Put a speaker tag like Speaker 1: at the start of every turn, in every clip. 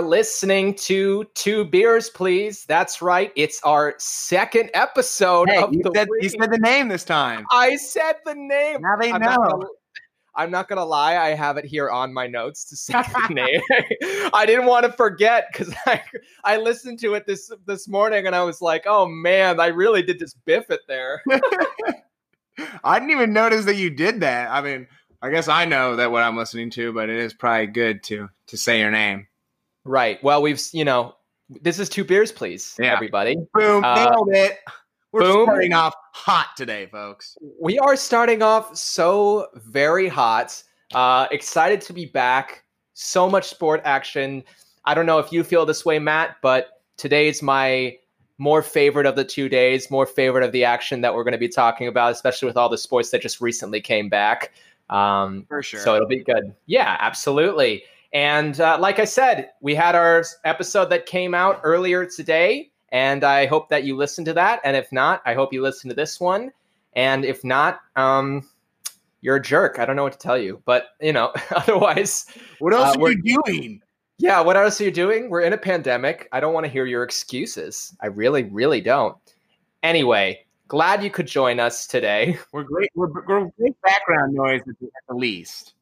Speaker 1: are listening to Two Beers, Please. That's right. It's our second episode
Speaker 2: Hey,
Speaker 1: of
Speaker 2: you
Speaker 1: the
Speaker 2: said,
Speaker 1: week.
Speaker 2: you said the name this time.
Speaker 1: I said the name.
Speaker 2: Now they
Speaker 1: I'm not
Speaker 2: know.
Speaker 1: gonna- I'm not gonna lie, I have it here on my notes to say the name. I didn't want to forget because I I listened to it this this morning and I was like, oh man, I really did just biff it there.
Speaker 2: I didn't even notice that you did that. I mean, I guess I know that what I'm listening to, but it is probably good to to say your name.
Speaker 1: Right. Well, we've you know, this is two beers, please,
Speaker 2: Yeah.
Speaker 1: everybody.
Speaker 2: Boom,
Speaker 1: Uh,
Speaker 2: nailed it. We're
Speaker 1: boom.
Speaker 2: starting off hot today, folks.
Speaker 1: We are starting off so very hot. Uh, excited to be back. So much sport action. I don't know if you feel this way, Matt, but today's my more favorite of the two days, more favorite of the action that we're going to be talking about, especially with all the sports that just recently came back. Um,
Speaker 2: For sure.
Speaker 1: so it'll be good. Yeah, absolutely. And uh, like I said, we had our episode that came out earlier today, and I hope that you listened to that. And if not, I hope you listen to this one. And if not, um, you're a jerk. I don't know what to tell you, but you know, otherwise,
Speaker 2: what else
Speaker 1: uh,
Speaker 2: are you doing?
Speaker 1: yeah. What else are you doing? We're in a pandemic. I don't want to hear your excuses. I really, really don't. Anyway, glad you could join us today.
Speaker 2: We're great. We're, we're great background noise at the, at the least.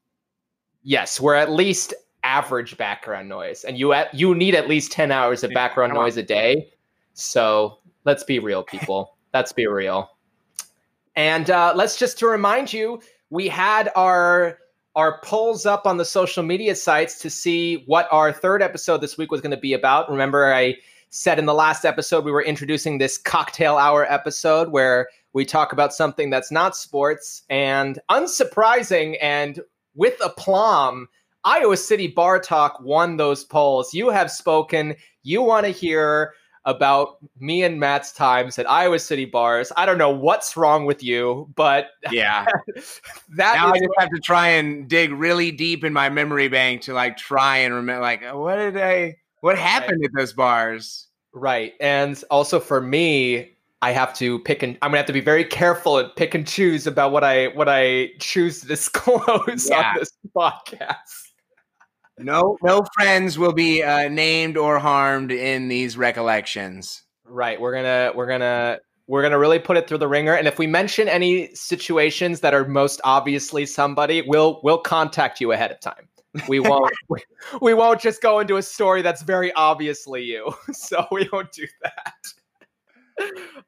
Speaker 1: Yes, we're at least average background noise, and you at, you need at least ten hours of background noise a day. So let's be real, people. let's be real. And uh, let's just to remind you, we had our our polls up on the social media sites to see what our third episode this week was going to be about. Remember, I said in the last episode we were introducing this cocktail hour episode where we talk about something that's not sports. And unsurprising and with aplomb, Iowa City Bar Talk won those polls. You have spoken. You want to hear about me and Matt's times at Iowa City bars. I don't know what's wrong with you, but
Speaker 2: Yeah.
Speaker 1: that
Speaker 2: now I just have to try and dig really deep in my memory bank to like try and remember like what did I what happened at those bars?
Speaker 1: right. And also for me, I have to pick and I'm gonna have to be very careful and pick and choose about what I what I choose to disclose
Speaker 2: Yeah.
Speaker 1: on this podcast.
Speaker 2: No no friends will be uh, named or harmed in these recollections.
Speaker 1: Right. We're gonna we're gonna we're gonna really put it through the ringer. And if we mention any situations that are most obviously somebody, we'll we'll contact you ahead of time. We won't we, we won't just go into a story that's very obviously you. So we won't do that.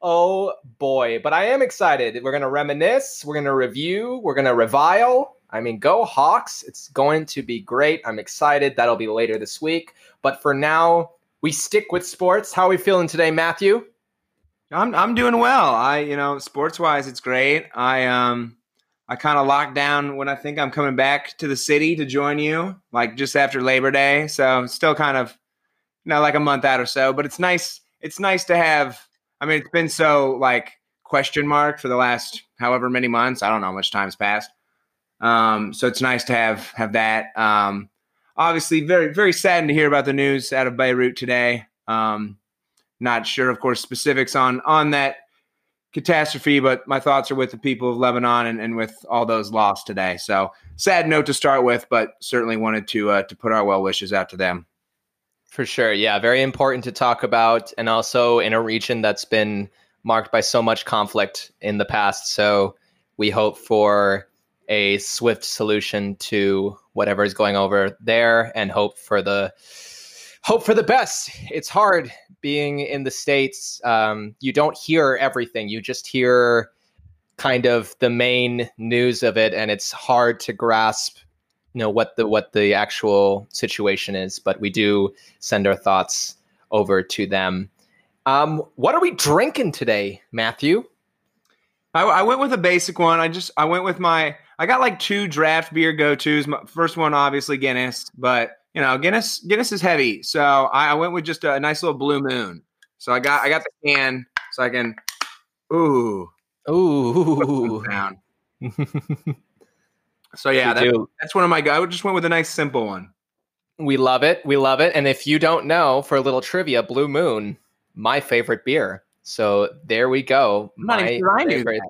Speaker 1: Oh boy. But I am excited. We're gonna reminisce, we're gonna review, we're gonna revile. I mean, go Hawks. It's going to be great. I'm excited. That'll be later this week. But for now, we stick with sports. How are we feeling today, Matthew?
Speaker 2: I'm I'm doing well. I you know sports wise it's great. I um I kind of locked down when I think I'm coming back to the city to join you like just after Labor Day. So still kind of you know like a month out or so, but it's nice it's nice to have I mean it's been so like question mark for the last however many months. I don't know how much time's passed. Um so it's nice to have have that. Um obviously very very saddened to hear about the news out of Beirut today. Um not sure, of course, specifics on on that catastrophe, but my thoughts are with the people of Lebanon and, and with all those lost today. So sad note to start with, but certainly wanted to uh, to put our well wishes out to them.
Speaker 1: For sure. Yeah. Very important to talk about. And also in a region that's been marked by so much conflict in the past. So we hope for a swift solution to whatever is going over there and hope for the hope for the best. It's hard being in the States. Um, you don't hear everything. You just hear kind of the main news of it and it's hard to grasp you know what the what the actual situation is but we do send our thoughts over to them um what are we drinking today matthew
Speaker 2: I, I went with a basic one. I just I went with my I got like two draft beer go tos. First one obviously Guinness, but you know Guinness Guinness is heavy, so I, I went with just a, nice little Blue Moon. So I got I got the can so I can ooh
Speaker 1: ooh
Speaker 2: down. So yeah, that, that's one of my. I just went with a nice simple one.
Speaker 1: we love it we love it and if you don't know for a little trivia blue moon my favorite beer so there we go my favorite.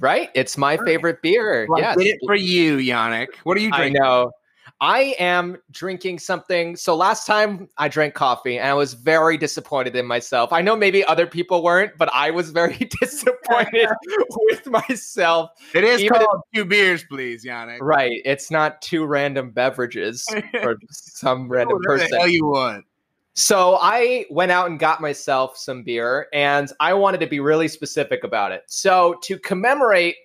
Speaker 1: Right it's my
Speaker 2: Right.
Speaker 1: favorite beer
Speaker 2: Well, I did it for you, Yannick. What are you
Speaker 1: I
Speaker 2: drinking?
Speaker 1: know. I am drinking something. So last time I drank coffee and I was very disappointed in myself. I know maybe other people weren't, but I was very disappointed with myself.
Speaker 2: It is
Speaker 1: Even
Speaker 2: called two beers, please, Yannick.
Speaker 1: Right. It's not two random beverages for some random person.
Speaker 2: the hell you want.
Speaker 1: So I went out and got myself some beer, and I wanted to be really specific about it. So to commemorate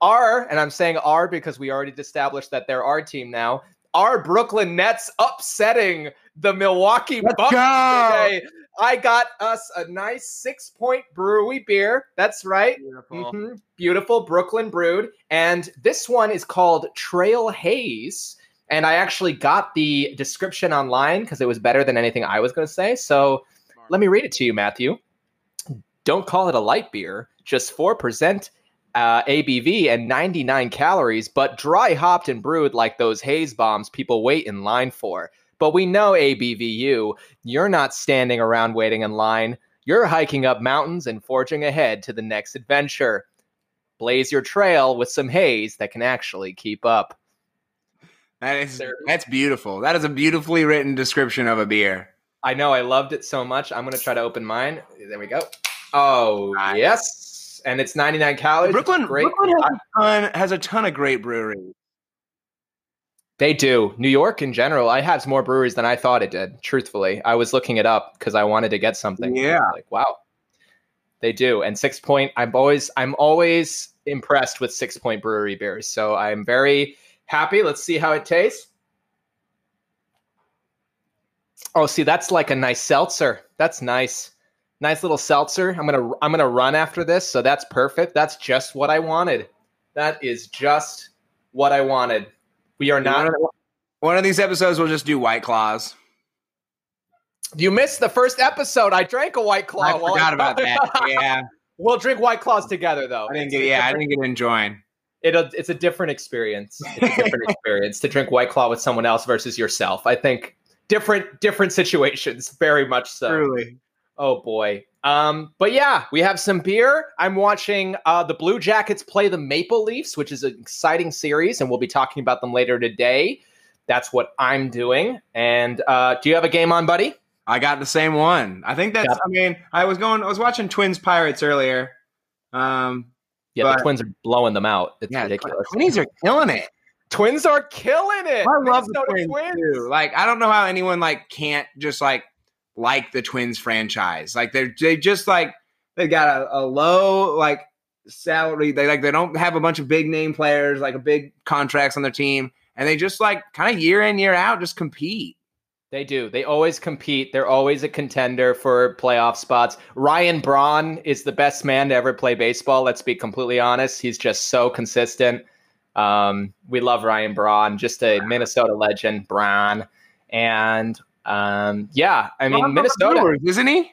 Speaker 1: our, and I'm saying our because we already established that they're our team now, our Brooklyn Nets upsetting the Milwaukee
Speaker 2: Let's
Speaker 1: Bucks
Speaker 2: go.
Speaker 1: today. I got us a nice six point brewery beer. That's right.
Speaker 2: Beautiful.
Speaker 1: Mhm. Beautiful Brooklyn brewed. And this one is called Trail Haze. And I actually got the description online because it was better than anything I was going to say. So let me read it to you, Matthew. Don't call it a light beer, just 4% uh, ABV and 99 calories, but dry hopped and brewed like those haze bombs people wait in line for. But we know ABVU, you're not standing around waiting in line. You're hiking up mountains and forging ahead to the next adventure. Blaze your trail with some haze that can actually keep up.
Speaker 2: That is that's beautiful. That is a beautifully written description of a beer.
Speaker 1: I know I loved it so much. I'm going to try to open mine. There we go. Oh,
Speaker 2: Nice.
Speaker 1: yes. And it's 99 calories.
Speaker 2: Brooklyn,
Speaker 1: Great.
Speaker 2: Brooklyn has, a ton, has a ton of great breweries.
Speaker 1: They do. New York in general, I have more breweries than I thought it did, truthfully. I was looking it up because I wanted to get something.
Speaker 2: Yeah.
Speaker 1: Like, wow. They do. And Six Point, I'm always I'm always impressed with Six Point Brewery beers. So I'm very happy. Let's see how it tastes. Oh, see, that's like a nice seltzer. That's nice. Nice little seltzer. I'm gonna I'm gonna run after this, so that's perfect. That's just what I wanted. That is just what I wanted. We are not
Speaker 2: One of, these episodes we'll just do White Claws.
Speaker 1: You missed the first episode. I drank a White Claw.
Speaker 2: I forgot about that. Yeah,
Speaker 1: we'll drink White Claws together, though.
Speaker 2: I didn't get. Yeah, I didn't get to join.
Speaker 1: It'll, it's a different experience. It's a different experience to drink White Claw with someone else versus yourself. I think different different situations, very much so.
Speaker 2: Truly.
Speaker 1: Oh boy. Um, but yeah, we have some beer. I'm watching uh, the Blue Jackets play the Maple Leafs, which is an exciting series, and we'll be talking about them later today. That's what I'm doing. And uh, do you have a game on, buddy?
Speaker 2: I got the same one. I think that's.
Speaker 1: Yep.
Speaker 2: I mean, I was going. I was watching Twins Pirates earlier. Um,
Speaker 1: Yeah,
Speaker 2: But-
Speaker 1: the Twins are blowing them out. It's
Speaker 2: yeah,
Speaker 1: ridiculous.
Speaker 2: Twins are killing it.
Speaker 1: Twins are killing it.
Speaker 2: I love the
Speaker 1: Minnesota
Speaker 2: Twins, too. Like, I don't know how anyone like can't just like like the Twins franchise. Like, they're they just like they got a, a low like salary. They like they don't have a bunch of big name players like a big contracts on their team, and they just like kind of year in year out just compete.
Speaker 1: They do. They always compete. They're always a contender for playoff spots. Ryan Braun is the best man to ever play baseball. Let's be completely honest. He's just so consistent. Um, we love Ryan Braun, just a Minnesota legend, Braun. And um, yeah, I mean,
Speaker 2: Well, how about the
Speaker 1: Minnesota.
Speaker 2: Brewers, isn't he?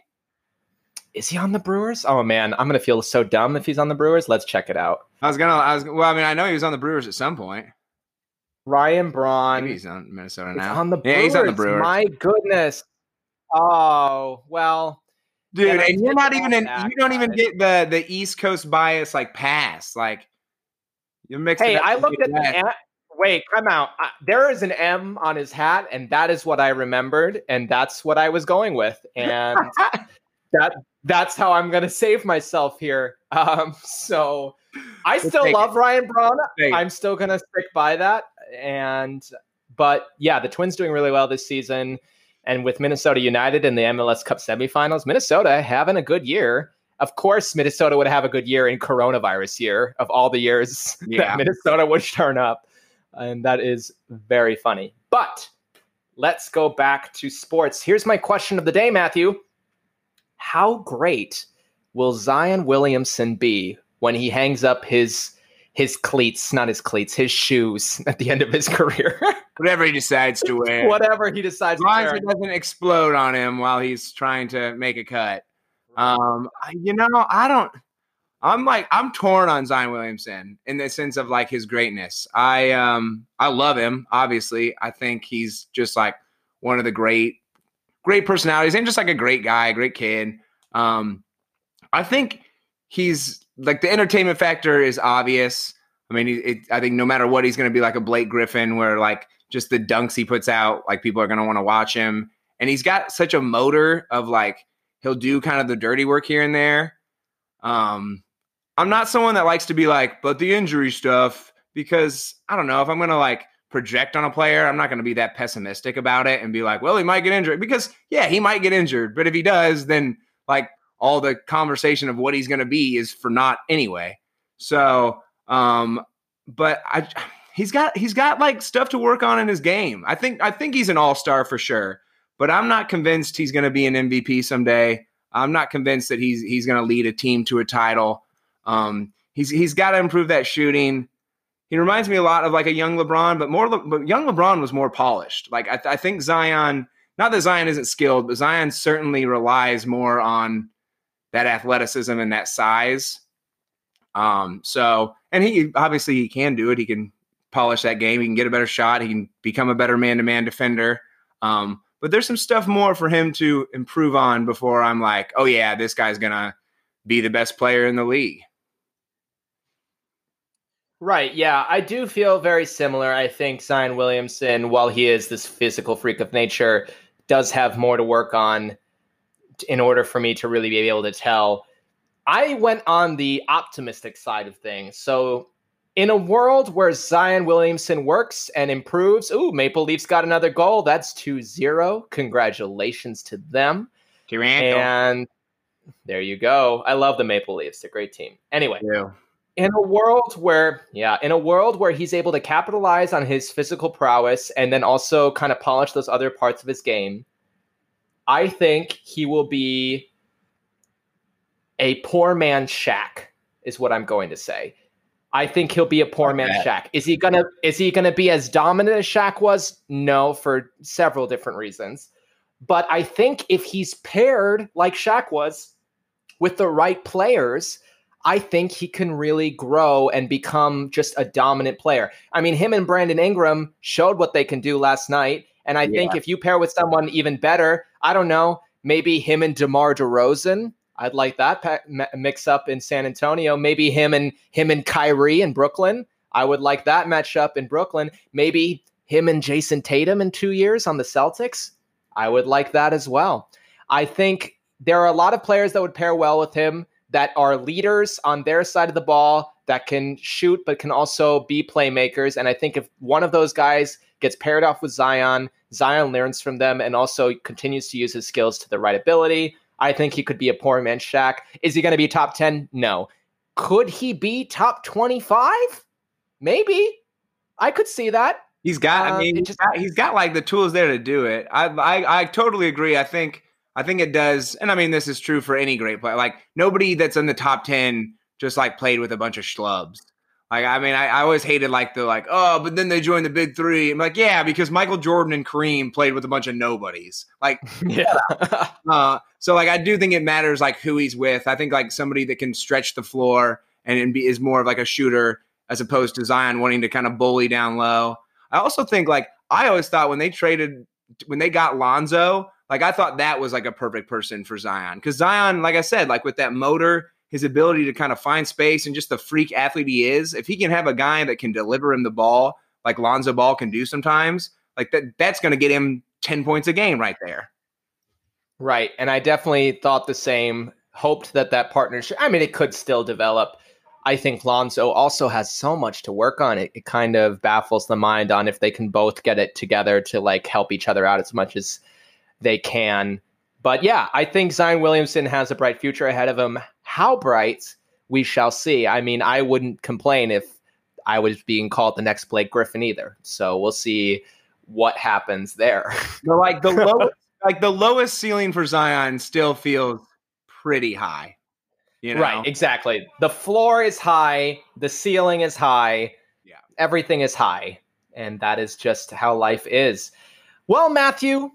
Speaker 1: Is he on the Brewers? Oh man, I'm gonna feel so dumb if he's on the Brewers. Let's check it out.
Speaker 2: I was gonna. I was well. I mean, I know he was on the Brewers at some point.
Speaker 1: Ryan Braun.
Speaker 2: Maybe he's on Minnesota
Speaker 1: It's
Speaker 2: now.
Speaker 1: on the Brewers.
Speaker 2: yeah, he's on the Brewers.
Speaker 1: My goodness. Oh well.
Speaker 2: Dude,
Speaker 1: And
Speaker 2: and you're not even in, you don't even get the the East Coast bias like pass. Like you're mixing.
Speaker 1: Hey, I looked at the
Speaker 2: Midwest.
Speaker 1: M. Wait, come out. Uh, there is an M on his hat, and that is what I remembered, and that's what I was going with, and that that's how I'm going to save myself here. Um, so I still love Ryan Braun. I'm still going to stick by that, and but yeah, the Twins doing really well this season, and with Minnesota United in the MLS Cup semifinals, Minnesota having a good year. Of course, Minnesota would have a good year in coronavirus year of all the years
Speaker 2: Yeah.
Speaker 1: that Minnesota would turn up. And that is very funny. But let's go back to sports. Here's my question of the day, Matthew. How great will Zion Williamson be when he hangs up his his cleats, not his cleats, his shoes at the end of his career?
Speaker 2: whatever he decides to wear.
Speaker 1: Whatever he decides
Speaker 2: as
Speaker 1: to
Speaker 2: long as
Speaker 1: wear.
Speaker 2: it doesn't explode on him while he's trying to make a cut. Um, you know, I don't. I'm like I'm torn on Zion Williamson in the sense of like his greatness. I um I love him. Obviously, I think he's just like one of the great, great personalities and just like a great guy, great kid. Um, I think he's like the entertainment factor is obvious. I mean, it, I think no matter what, he's going to be like a Blake Griffin, where like just the dunks he puts out, like people are going to want to watch him. And he's got such a motor of like he'll do kind of the dirty work here and there. Um, I'm not someone that likes to be like, but the injury stuff because I don't know if I'm going to like project on a player, I'm not going to be that pessimistic about it and be like, well, he might get injured because yeah, he might get injured, but if he does, then like all the conversation of what he's going to be is for naught anyway. So, um, but I, he's got he's got like stuff to work on in his game. I think I think he's an all star for sure, but I'm not convinced he's going to be an MVP someday. I'm not convinced that he's he's going to lead a team to a title. Um, he's he's got to improve that shooting. He reminds me a lot of like a young LeBron, but more but young LeBron was more polished. Like I, I think Zion, not that Zion isn't skilled, but Zion certainly relies more on that athleticism and that size. Um, so and he obviously he can do it. He can polish that game. He can get a better shot. He can become a better man to man defender. Um, but there's some stuff more for him to improve on before I'm like, oh yeah, this guy's gonna be the best player in the league.
Speaker 1: Right. Yeah, I do feel very similar. I think Zion Williamson, while he is this physical freak of nature, does have more to work on in order for me to really be able to tell. I went on the optimistic side of things. So, in a world where Zion Williamson works and improves, ooh, Maple Leafs got another goal. That's 2 0. Congratulations to them.
Speaker 2: Durant.
Speaker 1: And there you go. I love the Maple Leafs. They're a great team. Anyway,
Speaker 2: yeah.
Speaker 1: in a world where, yeah, in a world where he's able to capitalize on his physical prowess and then also kind of polish those other parts of his game, I think he will be a poor man Shaq, is what I'm going to say. I think he'll be a poor man Shaq. Is he gonna is he gonna be as dominant as Shaq was? No, for several different reasons. But I think if he's paired like Shaq was with the right players, I think he can really grow and become just a dominant player. I mean, him and Brandon Ingram showed what they can do last night. And I yeah. think if you pair with someone even better, I don't know, maybe him and DeMar DeRozan. I'd like that mix up in San Antonio. Maybe him and him and Kyrie in Brooklyn. I would like that matchup in Brooklyn. Maybe him and Jayson Tatum in two years on the Celtics. I would like that as well. I think there are a lot of players that would pair well with him that are leaders on their side of the ball that can shoot but can also be playmakers. And I think if one of those guys gets paired off with Zion, Zion learns from them and also continues to use his skills to the right ability. I think he could be a poor man Shaq. Is he going to be top 10? No. Could he be top 25? Maybe. I could see that.
Speaker 2: He's got. I um, mean, just, he's got like the tools there to do it. I, I, I totally agree. I think, I think it does. And I mean, this is true for any great player. Like nobody that's in the top ten just like played with a bunch of schlubs. Like, I mean, I, I always hated like the like, oh, but then they joined the big three. I'm like, yeah, because Michael Jordan and Kareem played with a bunch of nobodies. Like,
Speaker 1: yeah.
Speaker 2: uh, so like, I do think it matters like who he's with. I think like somebody that can stretch the floor and, and be, is more of like a shooter as opposed to Zion wanting to kind of bully down low. I also think like I always thought when they traded when they got Lonzo, like I thought that was like a perfect person for Zion because Zion, like I said, like with that motor, his ability to kind of find space and just the freak athlete he is, if he can have a guy that can deliver him the ball like Lonzo Ball can do sometimes, like that, that's going to get him ten points a game right there.
Speaker 1: Right, and I definitely thought the same. Hoped that that partnership. I mean, it could still develop I think Lonzo also has so much to work on. It, it kind of baffles the mind on if they can both get it together to like help each other out as much as they can. But yeah, I think Zion Williamson has a bright future ahead of him. How bright, we shall see. I mean, I wouldn't complain if I was being called the next Blake Griffin either. So we'll see what happens there.
Speaker 2: like the lowest, like the lowest ceiling for Zion still feels pretty high. You know?
Speaker 1: Right, exactly. The floor is high, the ceiling is high,
Speaker 2: yeah.
Speaker 1: everything is high. And that is just how life is. Well, Matthew,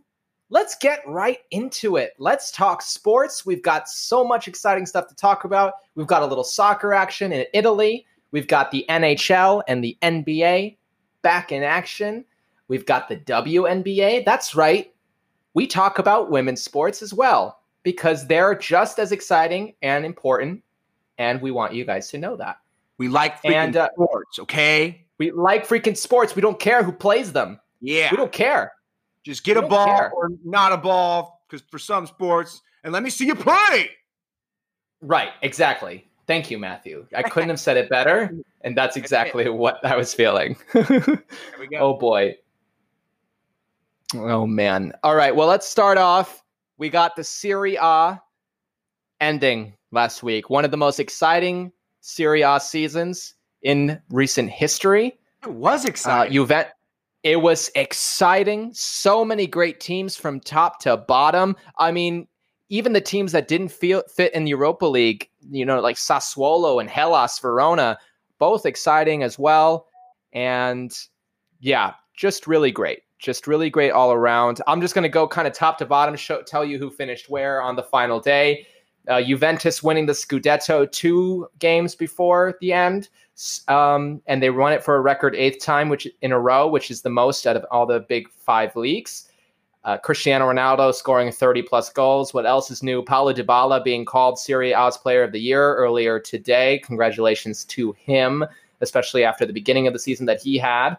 Speaker 1: let's get right into it. Let's talk sports. We've got so much exciting stuff to talk about. We've got a little soccer action in Italy. We've got the NHL and the NBA back in action. We've got the WNBA. That's right. We talk about women's sports as well because they're just as exciting and important. And we want you guys to know that.
Speaker 2: We like freaking and, uh, sports, okay?
Speaker 1: We like freaking sports. We don't care who plays them.
Speaker 2: Yeah.
Speaker 1: We don't care.
Speaker 2: Just get a ball
Speaker 1: care.
Speaker 2: or not a ball, because for some sports, and let me see you play.
Speaker 1: Right, exactly. Thank you, Matthew. I couldn't have said it better, and that's exactly what I was feeling.
Speaker 2: We go.
Speaker 1: oh boy. Oh man. All right, well, let's start off. We got the Serie A ending last week. One of the most exciting Serie A seasons in recent history.
Speaker 2: It was exciting.
Speaker 1: Uh,
Speaker 2: exciting.
Speaker 1: It was exciting. So many great teams from top to bottom. I mean, even the teams that didn't feel fit in the Europa League, you know, like Sassuolo and Hellas Verona, both exciting as well. And yeah, just really great. Just really great all around. I'm just going to go kind of top to bottom, show, tell you who finished where on the final day. Uh, Juventus winning the Scudetto two games before the end, um, and they won it for a record eighth time, which in a row, which is the most out of all the big five leagues. Uh, Cristiano Ronaldo scoring 30 plus goals. What else is new? Paulo Dybala being called Serie A's Player of the Year earlier today. Congratulations to him, especially after the beginning of the season that he had.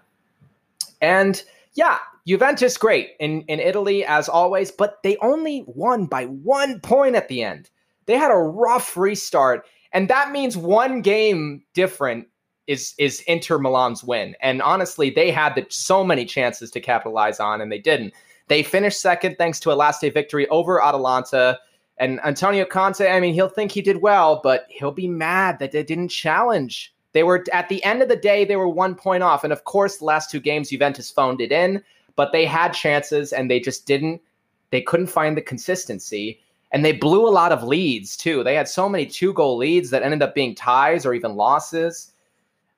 Speaker 1: And yeah, Juventus great in in Italy as always, but they only won by one point at the end. They had a rough restart, and that means one game different is is Inter Milan's win. And honestly, they had the, so many chances to capitalize on, and they didn't. They finished second thanks to a last day victory over Atalanta. And Antonio Conte, I mean, he'll think he did well, but he'll be mad that they didn't challenge. They were at the end of the day, they were one point off. And of course, the last two games, Juventus phoned it in, but they had chances and they just didn't, they couldn't find the consistency. And they blew a lot of leads too. They had so many two goal leads that ended up being ties or even losses.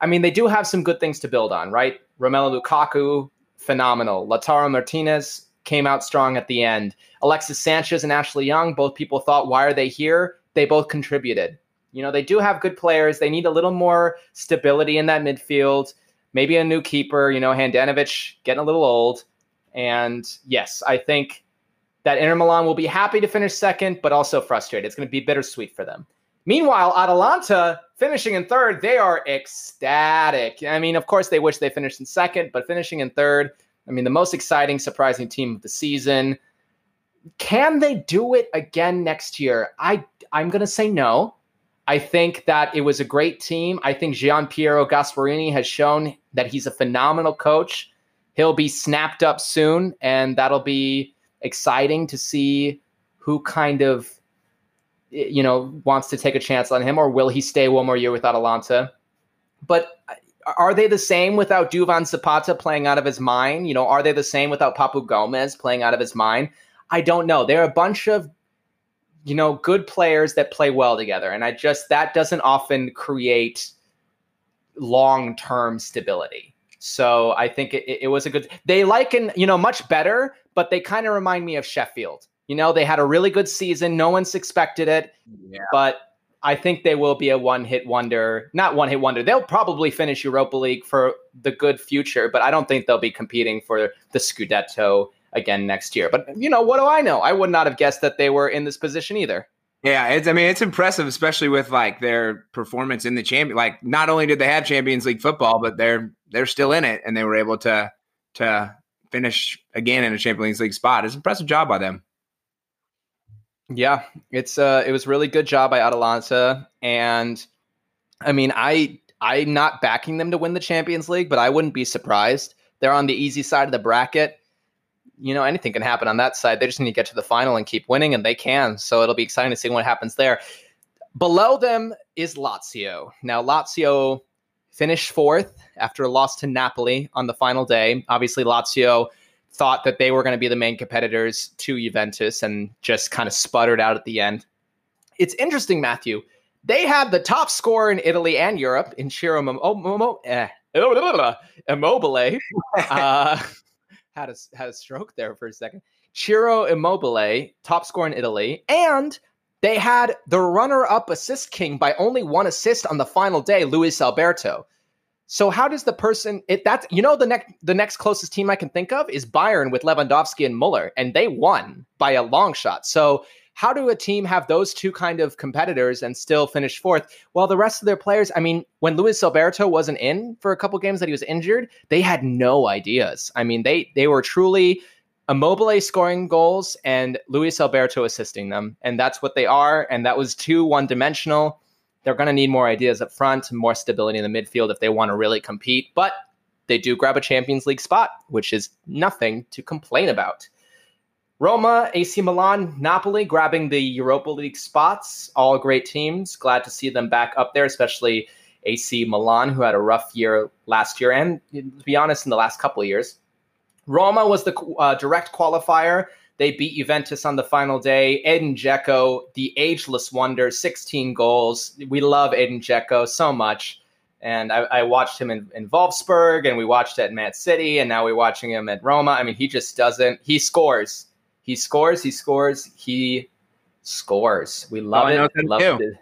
Speaker 1: I mean, they do have some good things to build on, right? Romelu Lukaku, phenomenal. Lautaro Martinez came out strong at the end. Alexis Sanchez and Ashley Young, both people thought, why are they here? They both contributed. You know, they do have good players. They need a little more stability in that midfield. Maybe a new keeper, you know, Handanovic getting a little old. And yes, I think that Inter Milan will be happy to finish second, but also frustrated. It's going to be bittersweet for them. Meanwhile, Atalanta finishing in third, they are ecstatic. I mean, of course, they wish they finished in second, but finishing in third, I mean, the most exciting, surprising team of the season. Can they do it again next year? I I'm going to say no. I think that it was a great team. I think Gian Piero Gasperini has shown that he's a phenomenal coach. He'll be snapped up soon, and that'll be exciting to see who kind of you know wants to take a chance on him, or will he stay one more year with Atalanta? But uh, are they the same without Duvan Zapata playing out of his mind? You know, are they the same without Papu Gomez playing out of his mind? I don't know. They're a bunch of you know good players that play well together, and I just that doesn't often create long term stability. So I think it, it was a good. They liken you know much better, but they kind of remind me of Sheffield. You know, they had a really good season. No one's expected it,
Speaker 2: yeah.
Speaker 1: but I think they will be a one hit wonder. Not one hit wonder. They'll probably finish Europa League for the good future, but I don't think they'll be competing for the Scudetto again next year. But you know, what do I know? I would not have guessed that they were in this position either.
Speaker 2: Yeah, it's I mean it's impressive, especially with like their performance in the champion. Like not only did they have Champions League football, but they're they're still in it, and they were able to to finish again in a Champions League spot. It's an impressive job by them.
Speaker 1: Yeah, it's uh it was really good job by Atalanta and I mean I I'm not backing them to win the Champions League, but I wouldn't be surprised. They're on the easy side of the bracket. You know, anything can happen on that side. They just need to get to the final and keep winning, and they can. So it'll be exciting to see what happens there. Below them is Lazio. Now, Lazio finished fourth after a loss to Napoli on the final day. Obviously, Lazio thought that they were going to be the main competitors to Juventus and just kind of sputtered out at the end. It's interesting, Matthew. They had the top scorer in Italy and Europe in Ciro oh, Mo- eh, Immobile. uh, had a had a stroke there for a second. Ciro Immobile, top scorer in Italy, and they had the runner-up assist king by only one assist on the final day, Luis Alberto. So how does the person it that's you know the next the next closest team I can think of is Bayern with Lewandowski and Muller, and they won by a long shot. So how do a team have those two kind of competitors and still finish fourth? Well, the rest of their players, I mean, when Luis Alberto wasn't in for a couple games that he was injured, they had no ideas. I mean, they they were truly Immobile scoring goals and Luis Alberto assisting them. And that's what they are. And that was too one dimensional. They're going to need more ideas up front and more stability in the midfield if they want to really compete. But they do grab a Champions League spot, which is nothing to complain about. Roma, AC Milan, Napoli grabbing the Europa League spots. All great teams. Glad to see them back up there, especially AC Milan, who had a rough year last year and, to be honest, in the last couple of years. Roma was the uh, direct qualifier. They beat Juventus on the final day. Edin Dzeko, the ageless wonder, 16 goals. We love Edin Dzeko so much. And I, I watched him in, in Wolfsburg, and we watched at Man City, and now we're watching him at Roma. I mean, he just doesn't. He scores he scores, he scores, he scores. We love it. Love it.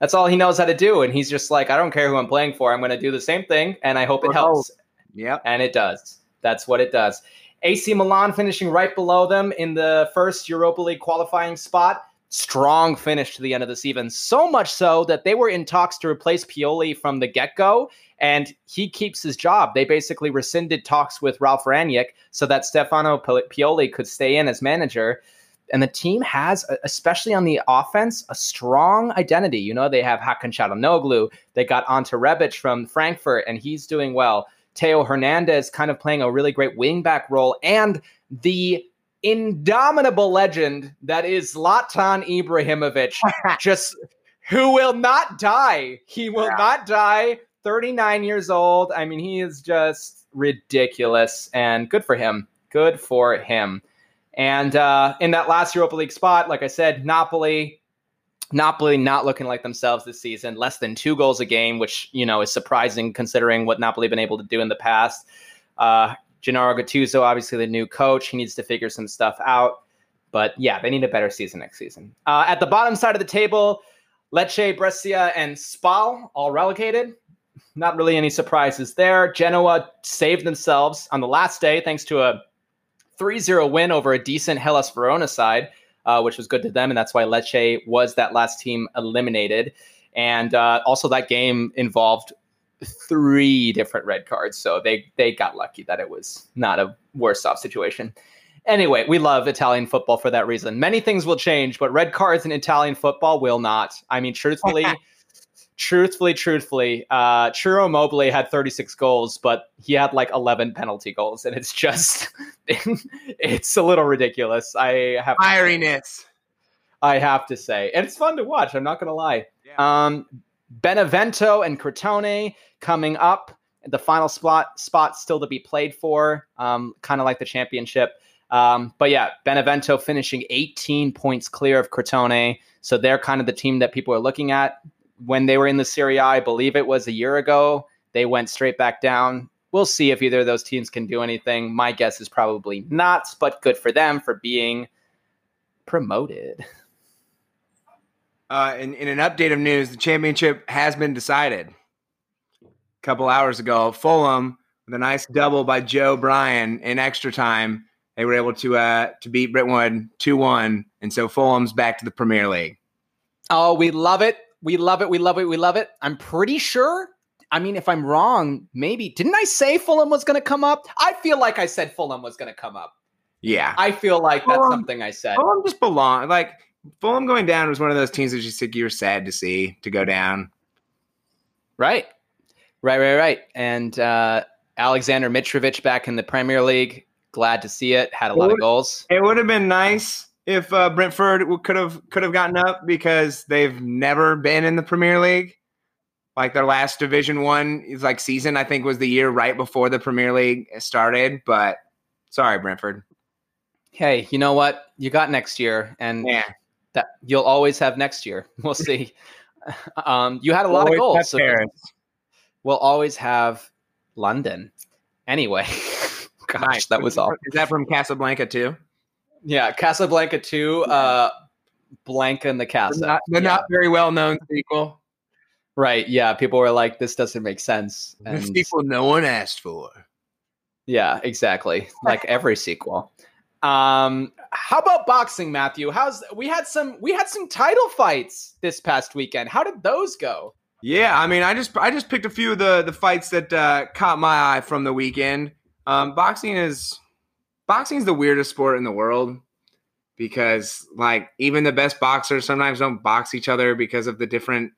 Speaker 1: That's all he knows how to do. And he's just like, I don't care who I'm playing for. I'm going to do the same thing. And I hope it helps.
Speaker 2: Yeah.
Speaker 1: And it does. That's what it does. AC Milan finishing right below them in the first Europa League qualifying spot. Strong finish to the end of the season. So much so that they were in talks to replace Pioli from the get go and he keeps his job. They basically rescinded talks with Ralf Rangnick so that Stefano Pioli could stay in as manager. And the team has, especially on the offense, a strong identity. You know, they have Hakan Calhanoglu. They got Ante Rebic from Frankfurt, and he's doing well. Theo Hernandez kind of playing a really great wingback role. And the indomitable legend that is Zlatan Ibrahimovic, just who will not die. He will yeah. not die 39 years old. I mean, he is just ridiculous and good for him. Good for him. And uh, in that last Europa League spot, like I said, Napoli, Napoli not looking like themselves this season. Less than two goals a game, which you know is surprising considering what Napoli been able to do in the past. Uh, Gennaro Gattuso, obviously the new coach, he needs to figure some stuff out. But yeah, they need a better season next season. Uh, at the bottom side of the table, Lecce, Brescia, and Spal all relegated not really any surprises there. Genoa saved themselves on the last day thanks to a 3 0 win over a decent Hellas Verona side, uh, which was good to them. And that's why Lecce was that last team eliminated. And uh, also, that game involved three different red cards. So they, they got lucky that it was not a worse off situation. Anyway, we love Italian football for that reason. Many things will change, but red cards in Italian football will not. I mean, truthfully, truthfully, truthfully, uh, Immobile had 36 goals, but he had like 11 penalty goals, and it's just, it's a little ridiculous. I have
Speaker 2: fieriness.
Speaker 1: I have to say, and it's fun to watch. I'm not gonna lie. Yeah. Um, Benevento and Crotone coming up. The final spot spot still to be played for, um, kind of like the championship. Um, but yeah, Benevento finishing 18 points clear of Crotone. So they're kind of the team that people are looking at when they were in the Serie A, I believe it was a year ago, they went straight back down. We'll see if either of those teams can do anything. My guess is probably not, but good for them for being promoted.
Speaker 2: Uh, in, in an update of news, the championship has been decided. A couple hours ago, Fulham with a nice double by Joe Bryan in extra time. They were able to uh, to beat Brentford two one, and so Fulham's back to the Premier League.
Speaker 1: Oh, we love it. We love it. We love it. We love it. I'm pretty sure. I mean, if I'm wrong, maybe didn't I say Fulham was going to come up? I feel like I said Fulham was going to come up.
Speaker 2: Yeah,
Speaker 1: I feel like that's something I said.
Speaker 2: Fulham just belong. Like Fulham going down was one of those teams that just like, you're sad to see to go down.
Speaker 1: Right, right, right, right. And uh, Alexander Mitrovic back in the Premier League. Glad to see it. Had a lot of goals.
Speaker 2: It would have been nice if uh, Brentford could have could have gotten up because they've never been in the Premier League. Like their last Division One is like season, I think was the year right before the Premier League started. But sorry, Brentford.
Speaker 1: Hey, you know what? You got next year, and yeah. that you'll always have next year. We'll see. um, you had a lot we'll of goals. So we'll always have London. Anyway, gosh, nice. that was all.
Speaker 2: Is that from Casablanca too?
Speaker 1: Yeah, Casablanca 2, uh, Blanca in the Casa.
Speaker 2: They're not, they're
Speaker 1: yeah.
Speaker 2: not very well known sequel.
Speaker 1: Right. Yeah. People were like, this doesn't make sense.
Speaker 2: And the sequel no one asked for.
Speaker 1: Yeah, exactly. Like every sequel.
Speaker 3: Um, how about boxing, Matthew? How's we had some we had some title fights this past weekend. How did those go?
Speaker 2: Yeah, I mean, I just I just picked a few of the the fights that uh, caught my eye from the weekend. Um, boxing is boxing is the weirdest sport in the world because like even the best boxers sometimes don't box each other because of the different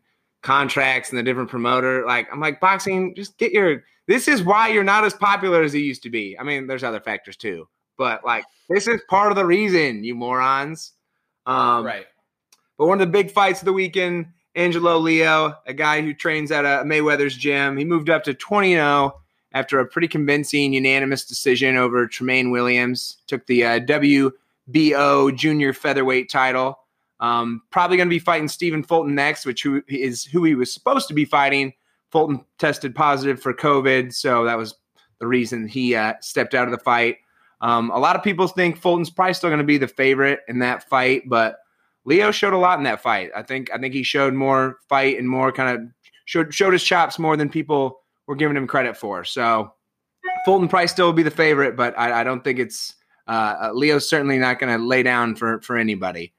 Speaker 2: contracts and the different promoter. Like I'm like boxing, just get your. This is why you're not as popular as you used to be. I mean, there's other factors too, but like this is part of the reason, you morons. Um,
Speaker 3: right.
Speaker 2: But one of the big fights of the weekend, Angelo Leo, a guy who trains at a Mayweather's gym, he moved up to 20 0 after a pretty convincing unanimous decision over Tremaine Williams. Took the uh, WBO junior featherweight title. Um, probably going to be fighting Stephen Fulton next, which who is who he was supposed to be fighting. Fulton tested positive for COVID, so that was the reason he uh, stepped out of the fight. Um, a lot of people think Fulton's probably still going to be the favorite in that fight, but Leo showed a lot in that fight. I think I think he showed more fight and more kind of showed showed his chops more than people were giving him credit for. So Fulton probably still will be the favorite, but I, I don't think it's uh, Leo's certainly not going to lay down for for anybody.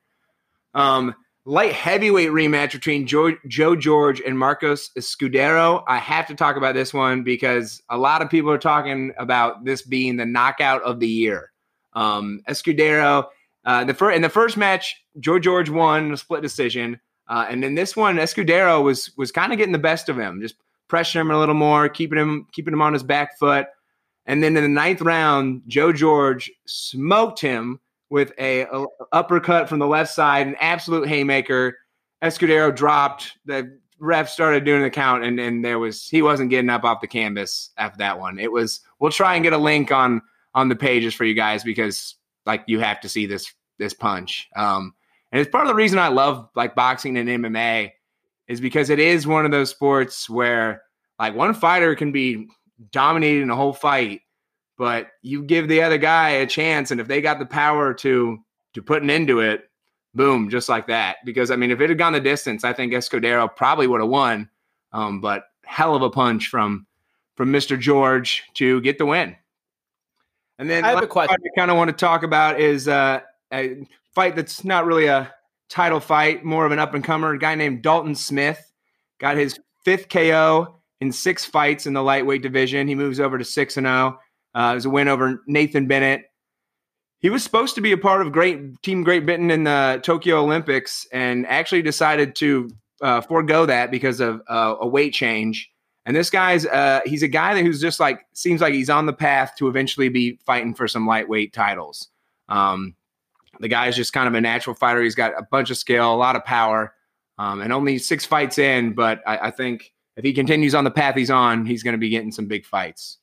Speaker 2: Um, light heavyweight rematch between Joe, Joe George and Marcos Escudero. I have to talk about this one because a lot of people are talking about this being the knockout of the year. Um, Escudero, uh, the first in the first match, Joe George won a split decision, uh, and in this one, Escudero was was kind of getting the best of him, just pressuring him a little more, keeping him keeping him on his back foot. And then in the ninth round, Joe George smoked him with a, a, uppercut from the left side, an absolute haymaker. Escudero dropped. The ref started doing the count, and and there was he wasn't getting up off the canvas after that one. It was. We'll try and get a link on on the pages for you guys because like you have to see this this punch. Um, and it's part of the reason I love like boxing and MMA is because it is one of those sports where like one fighter can be dominating a whole fight but you give the other guy a chance and if they got the power to to put an end to it boom just like that because i mean if it had gone the distance i think escudero probably would have won um, but hell of a punch from from mr george to get the win and then
Speaker 3: I have a question.
Speaker 2: I kind of want to talk about is uh, a fight that's not really a title fight, more of an up and comer. A guy named Dalton Smith got his fifth KO in six fights in the lightweight division. He moves over to six and zero. Uh, it was a win over Nathan Bennett. He was supposed to be a part of Great Team Great Britain in the Tokyo Olympics, and actually decided to uh, forego that because of uh, a weight change. And this guy's uh, he's a guy that who's just like seems like he's on the path to eventually be fighting for some lightweight titles. Um, the guy's just kind of a natural fighter. He's got a bunch of skill, a lot of power, um, and only six fights in. But I, I think if he continues on the path he's on, he's going to be getting some big fights.